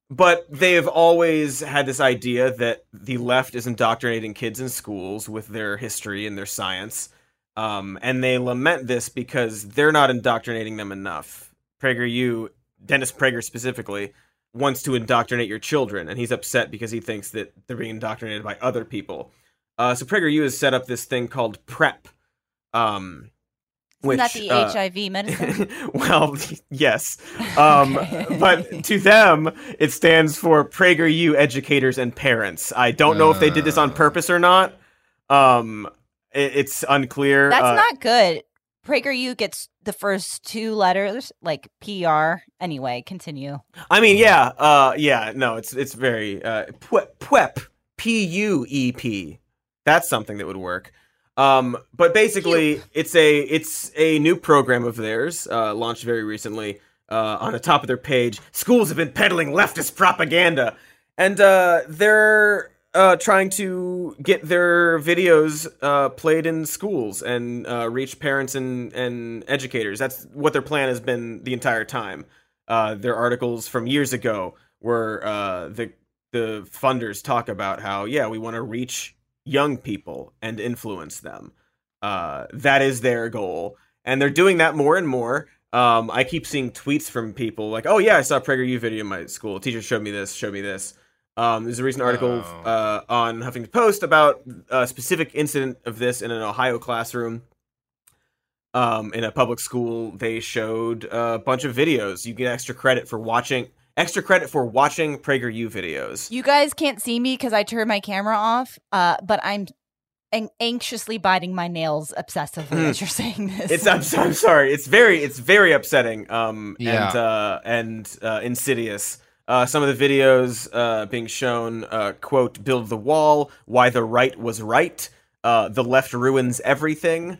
but they have always had this idea that the left is indoctrinating kids in schools with their history and their science. Um, and they lament this because they're not indoctrinating them enough. PragerU, Dennis Prager specifically, wants to indoctrinate your children, and he's upset because he thinks that they're being indoctrinated by other people. Uh, so PragerU has set up this thing called PrEP. Um, Isn't that the uh, HIV medicine? well, yes. Um, but to them, it stands for PragerU educators and parents. I don't know if they did this on purpose or not. Um, it, it's unclear. That's Uh, not good. PragerU gets the first two letters, like PR. Anyway, continue. I mean, yeah, uh, yeah. No, it's it's very uh, PWEP, PWEP, P U E P. That's something that would work. Um, but basically, it's a it's a new program of theirs, uh, launched very recently. Uh, on the top of their page, schools have been peddling leftist propaganda, and uh, they're uh, trying to get their videos uh, played in schools and uh, reach parents and, and educators. That's what their plan has been the entire time. Uh, their articles from years ago where uh, the the funders talk about how yeah we want to reach young people and influence them. Uh, that is their goal, and they're doing that more and more. Um, I keep seeing tweets from people like, "Oh yeah, I saw a PragerU video in my school. Teacher showed me this. Showed me this." Um, there's a recent article uh, on Huffington Post about a specific incident of this in an Ohio classroom. Um, in a public school, they showed a bunch of videos. You get extra credit for watching extra credit for watching PragerU videos. You guys can't see me because I turned my camera off, uh, but I'm an- anxiously biting my nails obsessively as you're saying this. It's I'm, so- I'm sorry. It's very it's very upsetting. Um Yeah. and uh and uh, insidious. Uh, some of the videos uh, being shown uh, quote build the wall why the right was right uh, the left ruins everything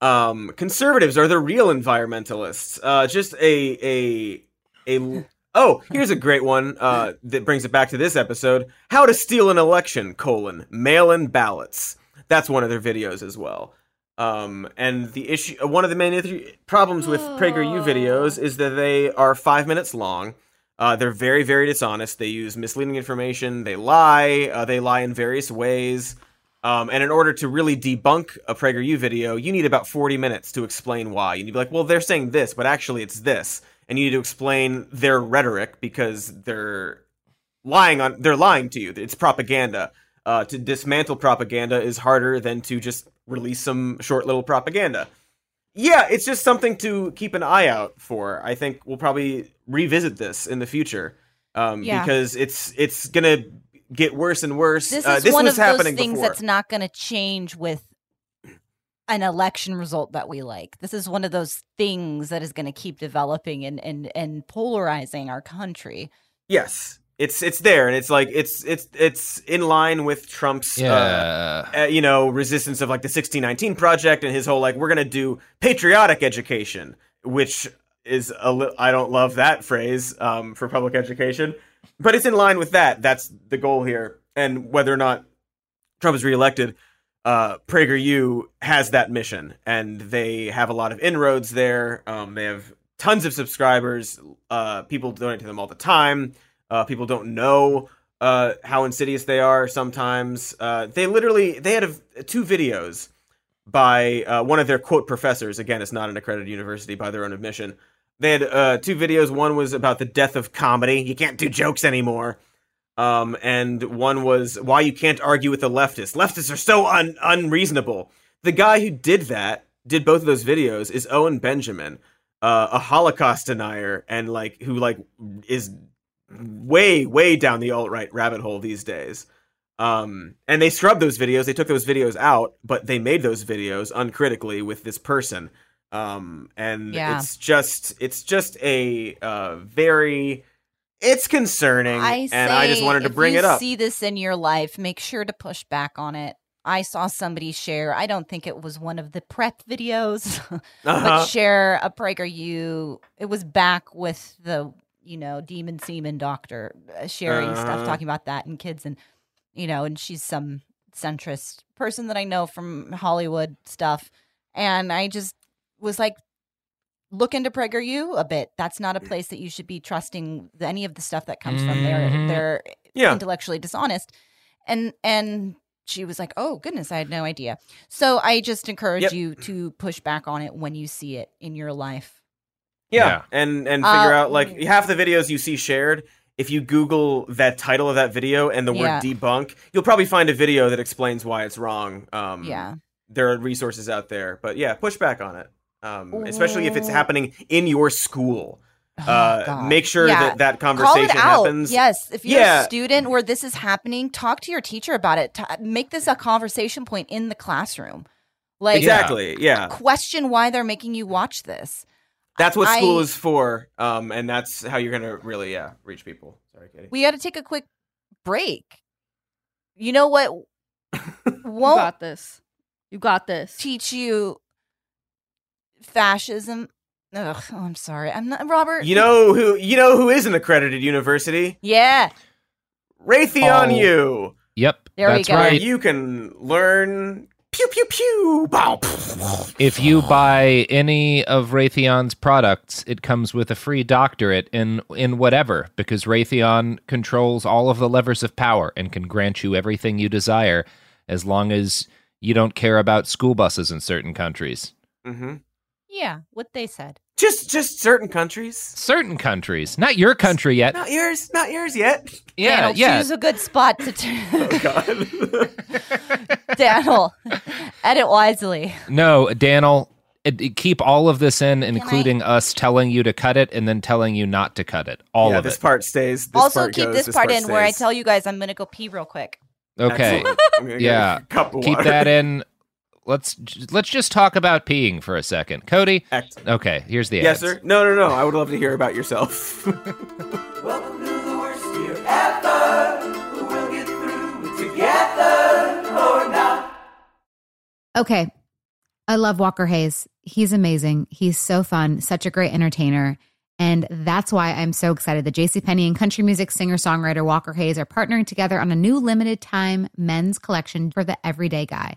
um, conservatives are the real environmentalists uh, just a a a oh here's a great one uh, that brings it back to this episode how to steal an election colon mail-in ballots that's one of their videos as well um, and the issue one of the main ith- problems with PragerU videos is that they are five minutes long uh, they're very, very dishonest. They use misleading information. They lie. Uh, they lie in various ways. Um, and in order to really debunk a PragerU video, you need about 40 minutes to explain why. And You need to be like, well, they're saying this, but actually it's this. And you need to explain their rhetoric because they're lying on. They're lying to you. It's propaganda. Uh, to dismantle propaganda is harder than to just release some short little propaganda yeah, it's just something to keep an eye out for. I think we'll probably revisit this in the future um, Yeah. because it's it's gonna get worse and worse. This Uh, is one was of those happening things before. that's not going to change with an election result that we like. This is one of those things that is going to keep developing and and and polarizing our country. Yes, it's it's there, and it's like it's it's it's in line with Trump's uh, uh, you know resistance of like the 1619 project and his whole like we're gonna do patriotic education, which is a li- I don't love that phrase um, for public education, but it's in line with that. That's the goal here, and whether or not Trump is reelected, uh, PragerU has that mission, and they have a lot of inroads there. Um, they have tons of subscribers. Uh, people donate to them all the time. Uh, people don't know uh, how insidious they are. Sometimes uh, they literally they had a, two videos by uh, one of their quote professors. Again, it's not an accredited university by their own admission. They had uh, two videos. One was about the death of comedy. You can't do jokes anymore. Um, and one was why you can't argue with the leftists. Leftists are so un- unreasonable. The guy who did that, did both of those videos, is Owen Benjamin, uh, a Holocaust denier, and like who like is way way down the alt right rabbit hole these days. Um, and they scrubbed those videos. They took those videos out, but they made those videos uncritically with this person. Um, and Yeah. it's just it's just a uh, very it's concerning, I and I just wanted to bring you it up. See this in your life, make sure to push back on it. I saw somebody share. I don't think it was one of the prep videos, Uh-huh. but share a PragerU. It was back with the you know demon semen doctor uh, sharing stuff, Uh-huh. talking about that and kids, and you know, and she's some centrist person that I know from Hollywood stuff, and I just was like, look into PragerU a bit. That's not a place that you should be trusting any of the stuff that comes from there. Mhm. They're Yeah. intellectually dishonest. And and she was like, "Oh goodness, I had no idea." So I just encourage Yep. you to push back on it when you see it in your life. Yeah, Yeah. and and Uh, figure out like half the videos you see shared. If you Google that title of that video and the Yeah. word debunk, you'll probably find a video that explains why it's wrong. Um, Yeah. there are resources out there, but yeah, push back on it. Um, especially if it's happening in your school. uh, God. make sure Yeah. that that conversation happens. Yes, if you're yeah, a student where this is happening, talk to your teacher about it. Ta- make this a conversation point in the classroom. Like exactly. Yeah, question why they're making you watch this. that's what school is for. Um, and that's how you're gonna really yeah reach people. Sorry, Katie. We got to take a quick break. You know what? You Won't got this. You got this. teach you fascism. Ugh, oh, I'm sorry. I'm not Robert. You know who? You know who is an accredited university? Yeah. Raytheon Oh. U. Yep, There we that's go. Right. you can learn pew pew pew. Bow. If you buy any of Raytheon's products, it comes with a free doctorate in in whatever because Raytheon controls all of the levers of power and can grant you everything you desire as long as you don't care about school buses in certain countries. Mm-hmm. Yeah, what they said. Just just certain countries. Certain countries, not your country yet. Not yours. Not yours yet. Yeah, Daniel, yeah. choose a good spot to. T- Oh God. Daniel, edit wisely. No, Daniel, uh, it, it- keep all of this in, including us telling you to cut it and then telling you not to cut it. All yeah, of this it. part stays. This also, part keep goes, this part, in where I tell you guys I'm going to go pee real quick. Okay. Excellent. I'm gonna get yeah. a cup of Keep water. that in. Let's let's just talk about peeing for a second. Cody. Excellent. Okay, here's the answer. Yes, ads. sir. No, no, no. I would love to hear about yourself. Welcome to the worst year ever. We'll get through it together or not. Okay. I love Walker Hayes. He's amazing. He's so fun, such a great entertainer. And that's why I'm so excited that JCPenney and country music singer songwriter Walker Hayes are partnering together on a new limited time men's collection for the everyday guy.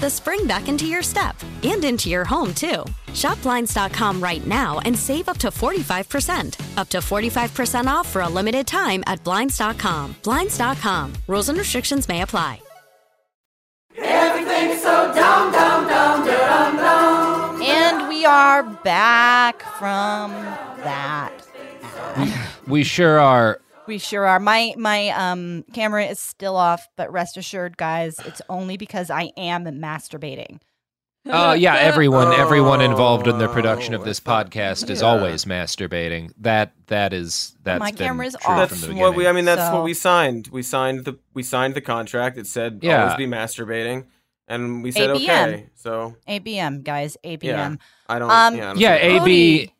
the spring back into your step and into your home, too. Shop Blinds.com right now and save up to 45%. Up to 45% off for a limited time at Blinds.com. Blinds.com. Rules and restrictions may apply. Everything's so down, down, down, down, down. And we are back from that. We sure are. We sure are. My my um camera is still off, but rest assured, guys, it's only because I am masturbating. Oh yeah, everyone everyone involved Oh, in the production of this podcast is always masturbating. That that is that's My been camera is true off. from That's the beginning. what we. I mean, that's So- what we signed. We signed the. We signed the contract. It said Yeah. always be masturbating, and we said ABM. okay. So ABM, guys, ABM. yeah, I don't. Um, yeah, I don't Yeah, AB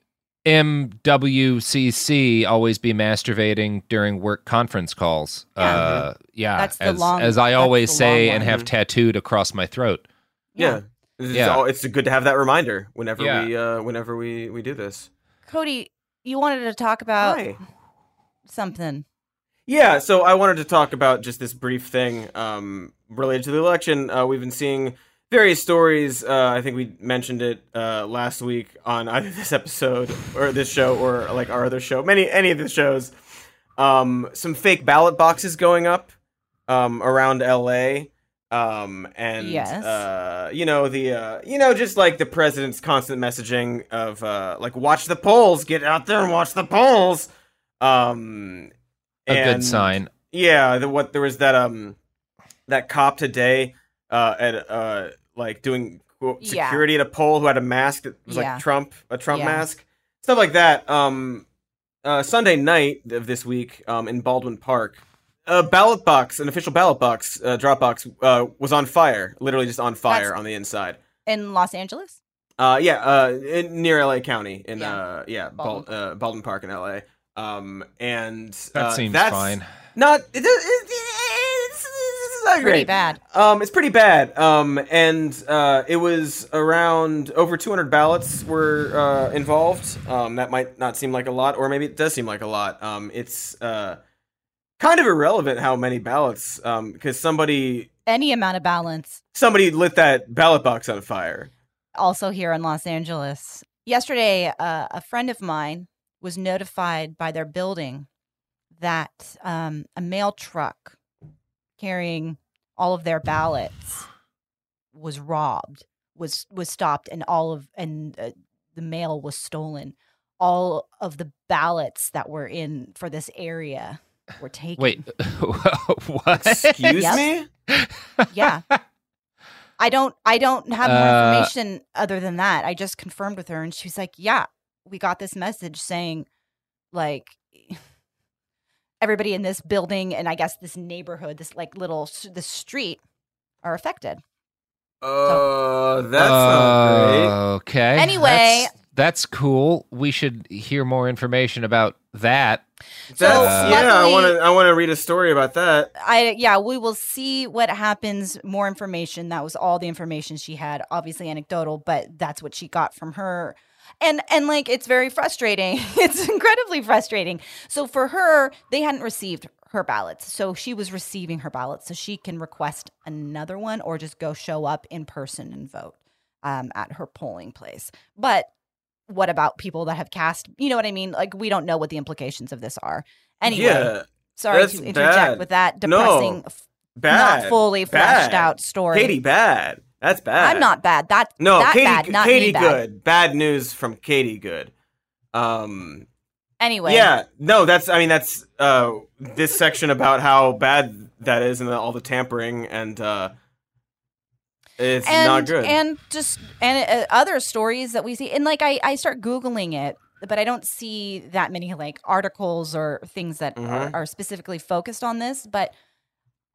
MWCC always be masturbating during work conference calls. Yeah. Uh, yeah, That's the as, long- as I always say and one. have tattooed across my throat. Yeah. It's, Yeah. all, it's good to have that reminder whenever Yeah. we uh, whenever we we do this. Cody, you wanted to talk about Hi. something. Yeah, so I wanted to talk about just this brief thing um, related to the election. Uh, we've been seeing various stories. Uh, I think we mentioned it uh, last week on either this episode or this show or like our other show, many any of the shows. Um, some fake ballot boxes going up um, around LA. Um, and Yes. uh, you know the uh, you know just like the president's constant messaging of uh, like watch the polls, get out there and watch the polls. Um, A good sign. Yeah, the, what there was that um that cop today uh at uh like doing qu- Yeah. security at a poll who had a mask that was Yeah. like Trump, a Trump Yeah. mask, stuff like that. Um, uh, Sunday night of this week, um, in Baldwin Park, a ballot box, an official ballot box, uh, drop box, uh, was on fire, literally just on fire That's- on the inside. In Los Angeles? Uh, yeah, uh, in, near LA County, in Yeah. uh, yeah, Baldwin Baldwin, uh, Baldwin Park in LA. Um, and That uh, seems that's fine. Not it, it, it, it's, it's not Pretty great. bad. Um, it's pretty bad. Um, and uh, it was around over 200 ballots were uh, involved. Um, that might not seem like a lot, or maybe it does seem like a lot. Um, it's uh, kind of irrelevant how many ballots, um, because somebody Any amount of balance. somebody lit that ballot box on fire. also here in Los Angeles. Yesterday, uh, a friend of mine was notified by their building that um, a mail truck carrying all of their ballots was robbed, was was stopped, and all of and uh, the mail was stolen. All of the ballots that were in for this area were taken. Wait, what? Excuse Yep. me. yeah. I don't I don't have more Uh, information other than that. I just confirmed with her and she's like, "Yeah, we got this message saying like everybody in this building and I guess this neighborhood, this like little s- this street are affected." Uh, that's not great. Okay. Anyway- that's, that's cool. We should hear more information about that. That's, Uh, yeah, I want to. I want to read a story about that. I yeah, we will see what happens. More information. That was all the information she had. Obviously anecdotal, but that's what she got from her. And and like it's very frustrating. it's incredibly frustrating. So for her, they hadn't received her ballots. So she was receiving her ballots. So she can request another one or just go show up in person and vote um, at her polling place. But what about people that have cast? You know what I mean? Like we don't know what the implications of this are. Anyway, yeah, sorry to interject bad. with that depressing, f- bad, not fully fleshed bad. out story. Katie, bad. That's bad. I'm not bad. That No, that Katie. bad, not Katie, me bad. good. Bad news from Katie, good. Um. Anyway, Yeah. No, that's. I mean, that's uh this section about how bad that is and all the tampering and uh it's and not good. and just and uh, other stories that we see, and like I I start googling it, but I don't see that many like articles or things that are, Mhm. are specifically focused on this, but.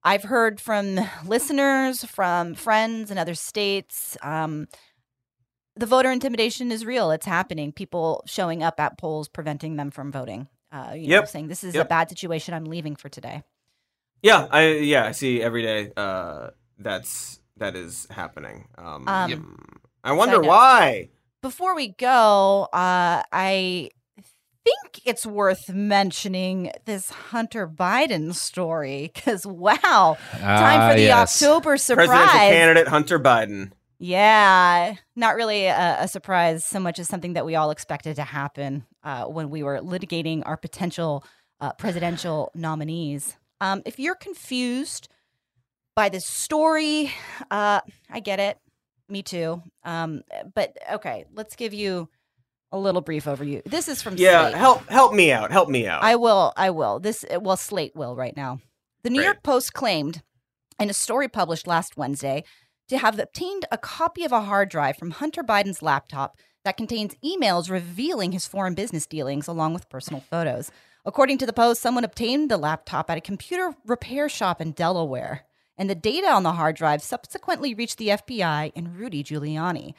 I've heard from listeners, from friends in other states. Um, the voter intimidation is real. It's happening. People showing up at polls, preventing them from voting. Uh, you know, Yep. saying this is a bad situation. I'm leaving for today. yeah, I yeah, I see every day uh that's that is happening. Um, Um, I wonder why. Before we go, uh, I think it's worth mentioning this Hunter Biden story because wow, time Ah, for the yes. October surprise. Presidential candidate Hunter Biden. Yeah, not really a, a surprise so much as something that we all expected to happen uh, when we were litigating our potential uh, presidential nominees. Um, if you're confused by this story, uh, I get it. Me too. Um, but okay, let's give you a little brief overview. This is from Yeah, Slate. help help me out. Help me out. I will. I will. This uh, well, Slate will right now. The New Great. York Post claimed in a story published last Wednesday to have obtained a copy of a hard drive from Hunter Biden's laptop that contains emails revealing his foreign business dealings along with personal photos. According to the Post, someone obtained the laptop at a computer repair shop in Delaware, and the data on the hard drive subsequently reached the FBI and Rudy Giuliani.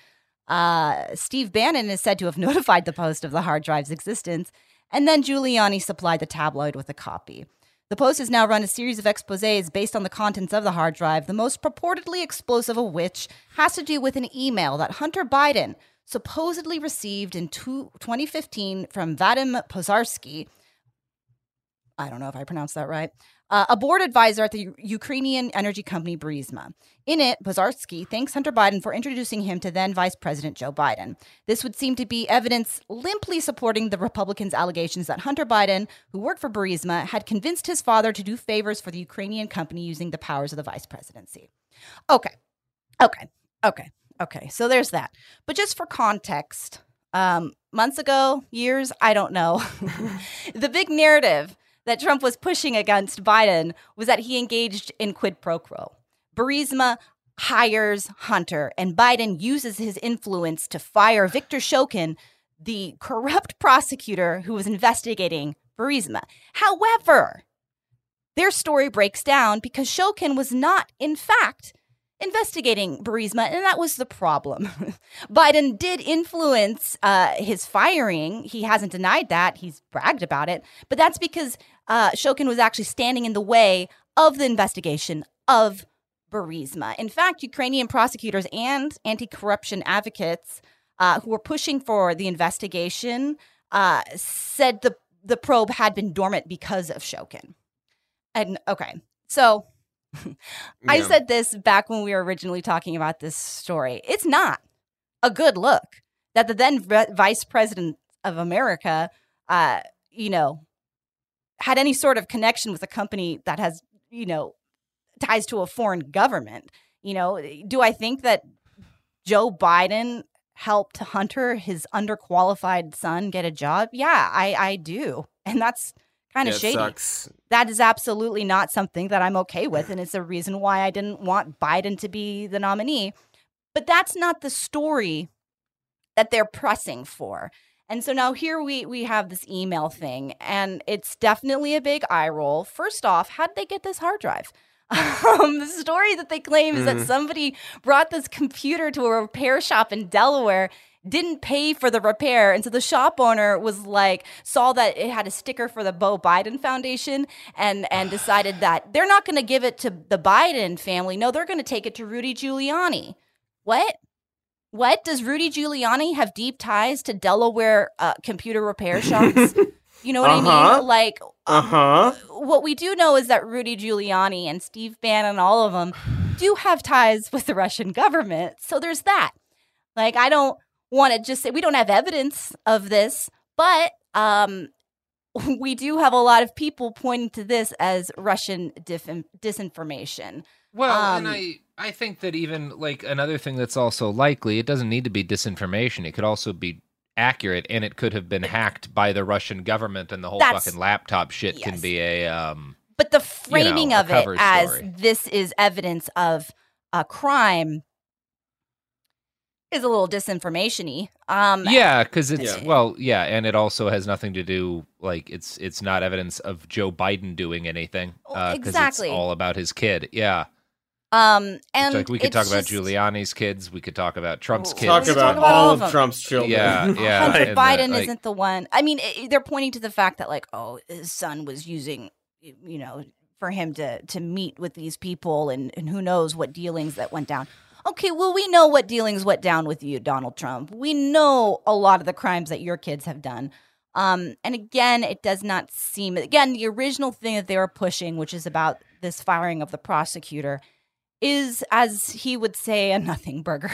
Uh, Steve Bannon is said to have notified the Post of the hard drive's existence, and then Giuliani supplied the tabloid with a copy. The Post has now run a series of exposés based on the contents of the hard drive, the most purportedly explosive of which has to do with an email that Hunter Biden supposedly received in two, 2015 from Vadim Pozharsky. I don't know if I pronounced that right. Uh, a board advisor at the U- Ukrainian energy company Burisma. In it, Pozharsky thanks Hunter Biden for introducing him to then Vice President Joe Biden. This would seem to be evidence limply supporting the Republicans' allegations that Hunter Biden, who worked for Burisma, had convinced his father to do favors for the Ukrainian company using the powers of the vice presidency. Okay, okay, okay, okay. So there's that. But just for context, um, months ago, years, I don't know. the big narrative that Trump was pushing against Biden was that he engaged in quid pro quo. Burisma hires Hunter, and Biden uses his influence to fire Victor Shokin, the corrupt prosecutor who was investigating Burisma. However, their story breaks down because Shokin was not, in fact, investigating Burisma, and that was the problem. Biden did influence uh, his firing. He hasn't denied that. He's bragged about it. But that's because uh, Shokin was actually standing in the way of the investigation of Burisma. In fact, Ukrainian prosecutors and anti corruption advocates uh, who were pushing for the investigation uh, said the, the probe had been dormant because of Shokin. And okay, so I said this back when we were originally talking about this story. It's not a good look that the then v- vice president of America, uh, you know, had any sort of connection with a company that has, you know, ties to a foreign government. You know, do I think that Joe Biden helped Hunter, his underqualified son, get a job? Yeah, I, I do. And that's kind of Yeah, shady. sucks. That is absolutely not something that I'm okay with. And it's a reason why I didn't want Biden to be the nominee. But that's not the story that they're pressing for. And so now here we we have this email thing, and it's definitely a big eye roll. First off, how did they get this hard drive? Um, the story that they claim is Mhm. that somebody brought this computer to a repair shop in Delaware, didn't pay for the repair, and so the shop owner was like saw that it had a sticker for the Beau Biden Foundation, and and decided that they're not going to give it to the Biden family. No, they're going to take it to Rudy Giuliani. What? What does Rudy Giuliani have deep ties to Delaware uh, computer repair shops? you know what I Uh-huh. mean? Like, Uh huh. what we do know is that Rudy Giuliani and Steve Bannon, all of them, do have ties with the Russian government. So there's that. Like, I don't want to just say we don't have evidence of this, but um, we do have a lot of people pointing to this as Russian dif- disinformation. Well, Um, and I I think that even like another thing that's also likely, it doesn't need to be disinformation. It could also be accurate, and it could have been hacked by the Russian government, and the whole fucking laptop shit can be a um. But the you know, framing of it cover as this is evidence of a crime is a little disinformation-y. Um, Yeah, because it's Yeah. well, yeah, and it also has nothing to do like it's it's not evidence of Joe Biden doing anything because exactly. it's all about his kid. Yeah, Um, and like we could it's talk about Giuliani's kids. We could talk about Trump's kids. Talk we about, talk about all all of of them. Trump's children. Yeah, yeah. Hunter and the- Biden like- isn't the one. I mean, i they're pointing to the fact that like, oh, his son was using, you know, for him to to meet with these people, and and who knows what dealings that went down. Okay, well, we know what dealings went down with you, Donald Trump. We know a lot of the crimes that your kids have done. Um, and again, it does not seem again the original thing that they were pushing, which is about this firing of the prosecutor, is as he would say a nothing burger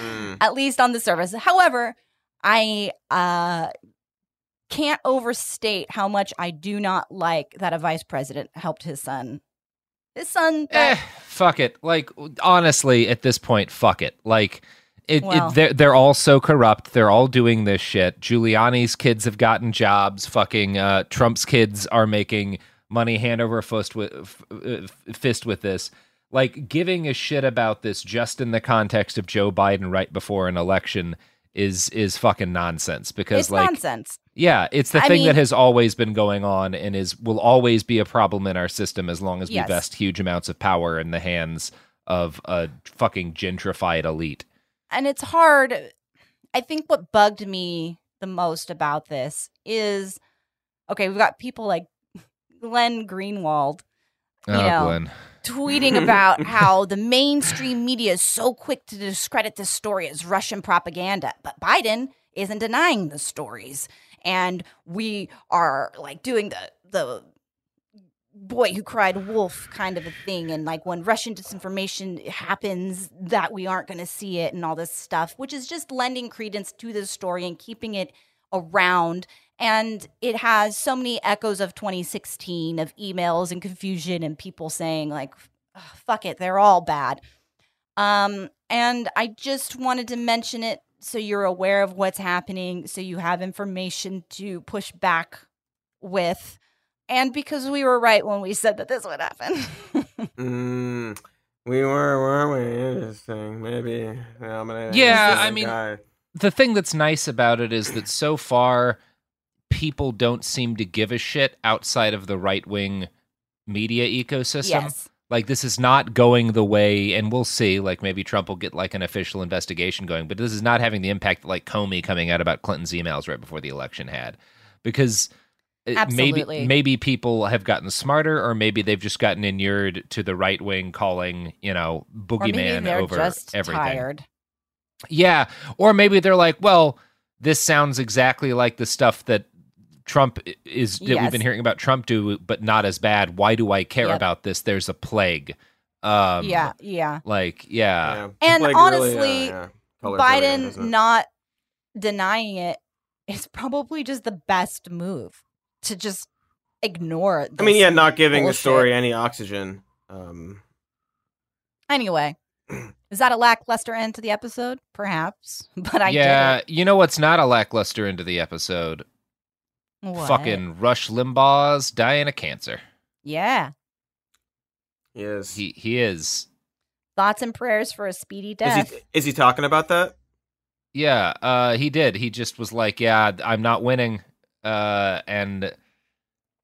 Mm. at least on the surface. However, I uh, can't overstate how much I do not like that a vice president helped his son. His son. Eh, fuck it. Like honestly, at this point, fuck it. Like it, Well- it they're they're all so corrupt. They're all doing this shit. Giuliani's kids have gotten jobs. Fucking uh, Trump's kids are making money hand over fist with f- uh, fist with this. Like giving a shit about this just in the context of Joe Biden right before an election is is fucking nonsense because it's like nonsense. yeah, it's the I thing mean- that has always been going on and is will always be a problem in our system as long as we Yes. vest huge amounts of power in the hands of a fucking gentrified elite. and it's hard. I think what bugged me the most about this is okay, we've got people like Glenn Greenwald, you oh, know, Glenn. Tweeting about how the mainstream media is so quick to discredit this story as Russian propaganda, but Biden isn't denying the stories, and we are like doing the the boy who cried wolf kind of a thing. And like when russian disinformation happens that we aren't going to see it and all this stuff which is just lending credence to this story and keeping it around and it has so many echoes of 2016 of emails and confusion and people saying like "Ugh, fuck it they're all bad um and i just wanted to mention it so you're aware of what's happening so you have information to push back with and because we were right when we said that this would happen Mm, we were, weren't we? Interesting. Maybe. I'm gonna, Yeah, I mean, guy. the thing that's nice about it is that so far people don't seem to give a shit outside of the right wing media ecosystem. Yes. Like this is not going the way, and we'll see. Like maybe Trump will get like an official investigation going, but this is not having the impact that like Comey coming out about Clinton's emails right before the election had, because uh, Absolutely. maybe maybe people have gotten smarter, or maybe they've just gotten inured to the right wing calling you know boogeyman over just everything. tired Yeah, or maybe they're like, well, this sounds exactly like the stuff that Trump i- is that we've been hearing about Trump do, but not as bad. Why do I care Yep. about this? There's a plague. Um, yeah yeah like yeah, and Like, really, honestly yeah, yeah. Colors everything, biden doesn't denying it is probably just the best move to just ignore it I mean, yeah, not giving bullshit. the story any oxygen. Um, anyway is that a lackluster end to the episode perhaps but i yeah. get You know what's not a lackluster end to the episode? It What? Fucking Rush Limbaugh's dying of cancer. yeah yes. He he is. thoughts and prayers for a speedy Is death he, is he talking about that? Yeah, uh, he did. He just was like, "Yeah, I'm not winning," uh, and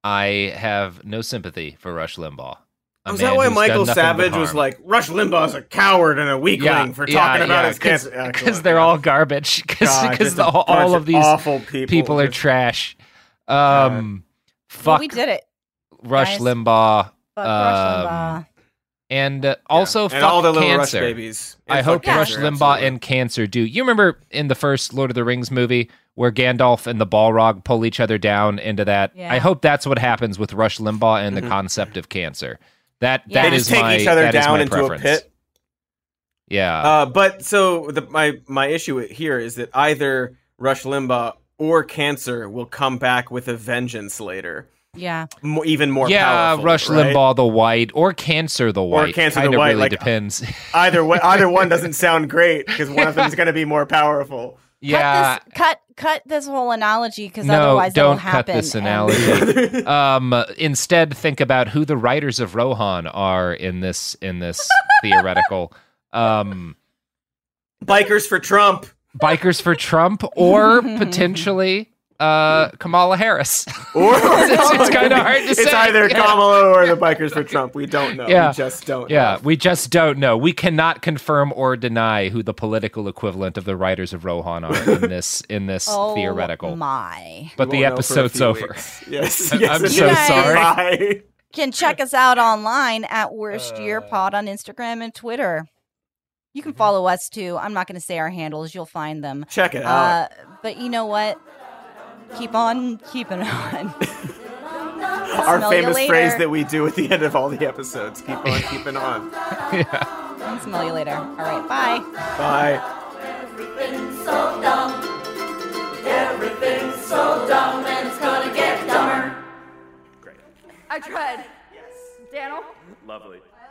I have no sympathy for Rush Limbaugh. A Was that why Michael Savage was like, Rush Limbaugh's a coward and a weakling for talking about his cancer? because they're all garbage because God, because all of of these awful people, are just- trash. Um, fuck well, we did it Rush guys. Limbaugh. Fuck Rush um, Limbaugh. and uh, also And fuck all the little Rush babies. And I fuck hope Rush Limbaugh absolutely. and cancer do. You remember in the first Lord of the Rings movie where Gandalf and the Balrog pull each other down into that? Yeah. I hope that's what happens with Rush Limbaugh and the Mhm. concept of cancer. That Yeah. that They is just take my each other that is down my into preference. a pit. Yeah. Uh, but so the, my my issue here is that either Rush Limbaugh or Cancer will come back with a vengeance later, yeah Mo even more. yeah, powerful, Rush right? Limbaugh the White or Cancer the White. Or Cancer the Kinda White, really like- depends. Either way, either one doesn't sound great because one of them is going to be more powerful. yeah. cut this, cut cut this whole analogy because No, otherwise it'll don't cut happen this and- analogy. um, instead, think about who the Riders of Rohan are in this in this theoretical. Um, Bikers for Trump. Bikers for Trump or potentially uh, Kamala Harris. Or It's- it's kinda hard to It's say. It's either Yeah. Kamala or the Bikers for Trump. We don't know. Yeah. We just don't. yeah, know. we just don't know. We cannot confirm or deny who the political equivalent of the Riders of Rohan are in this in this oh theoretical. my But the won't know for a episode's over. weeks. Yes. I- yes I'm so guys- sorry. Bye. can check us out online at Worst Year Uh. Pod on Instagram and Twitter. You can follow us too. I'm not going to say our handles; you'll find them. Check it out. Uh, but you know what? Keep on keeping on. Our famous phrase that we do at the end of all the episodes. Keep on keeping on. yeah. I'll smell you later. All right, bye. Bye. Everything's so dumb. Everything's so dumb, and it's gonna get dumber. Great. I tried. Yes. Daniel? Lovely.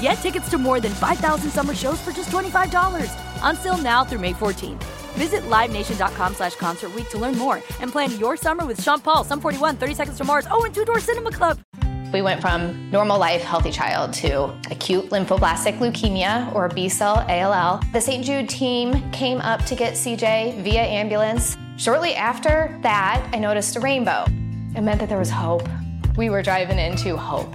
Get tickets to more than 5,000 summer shows for just $25. Until now through May 14th. Visit LiveNation.com slash Concert to learn more and plan your summer with Sean Paul, Sum 41, 30 Seconds to Mars, oh, and Two Door Cinema Club. We went from normal life, healthy child to acute lymphoblastic leukemia or B cell ALL. The St. Jude team came up to get CJ via ambulance. Shortly after that, I noticed a rainbow. It meant that there was hope. We were driving into hope.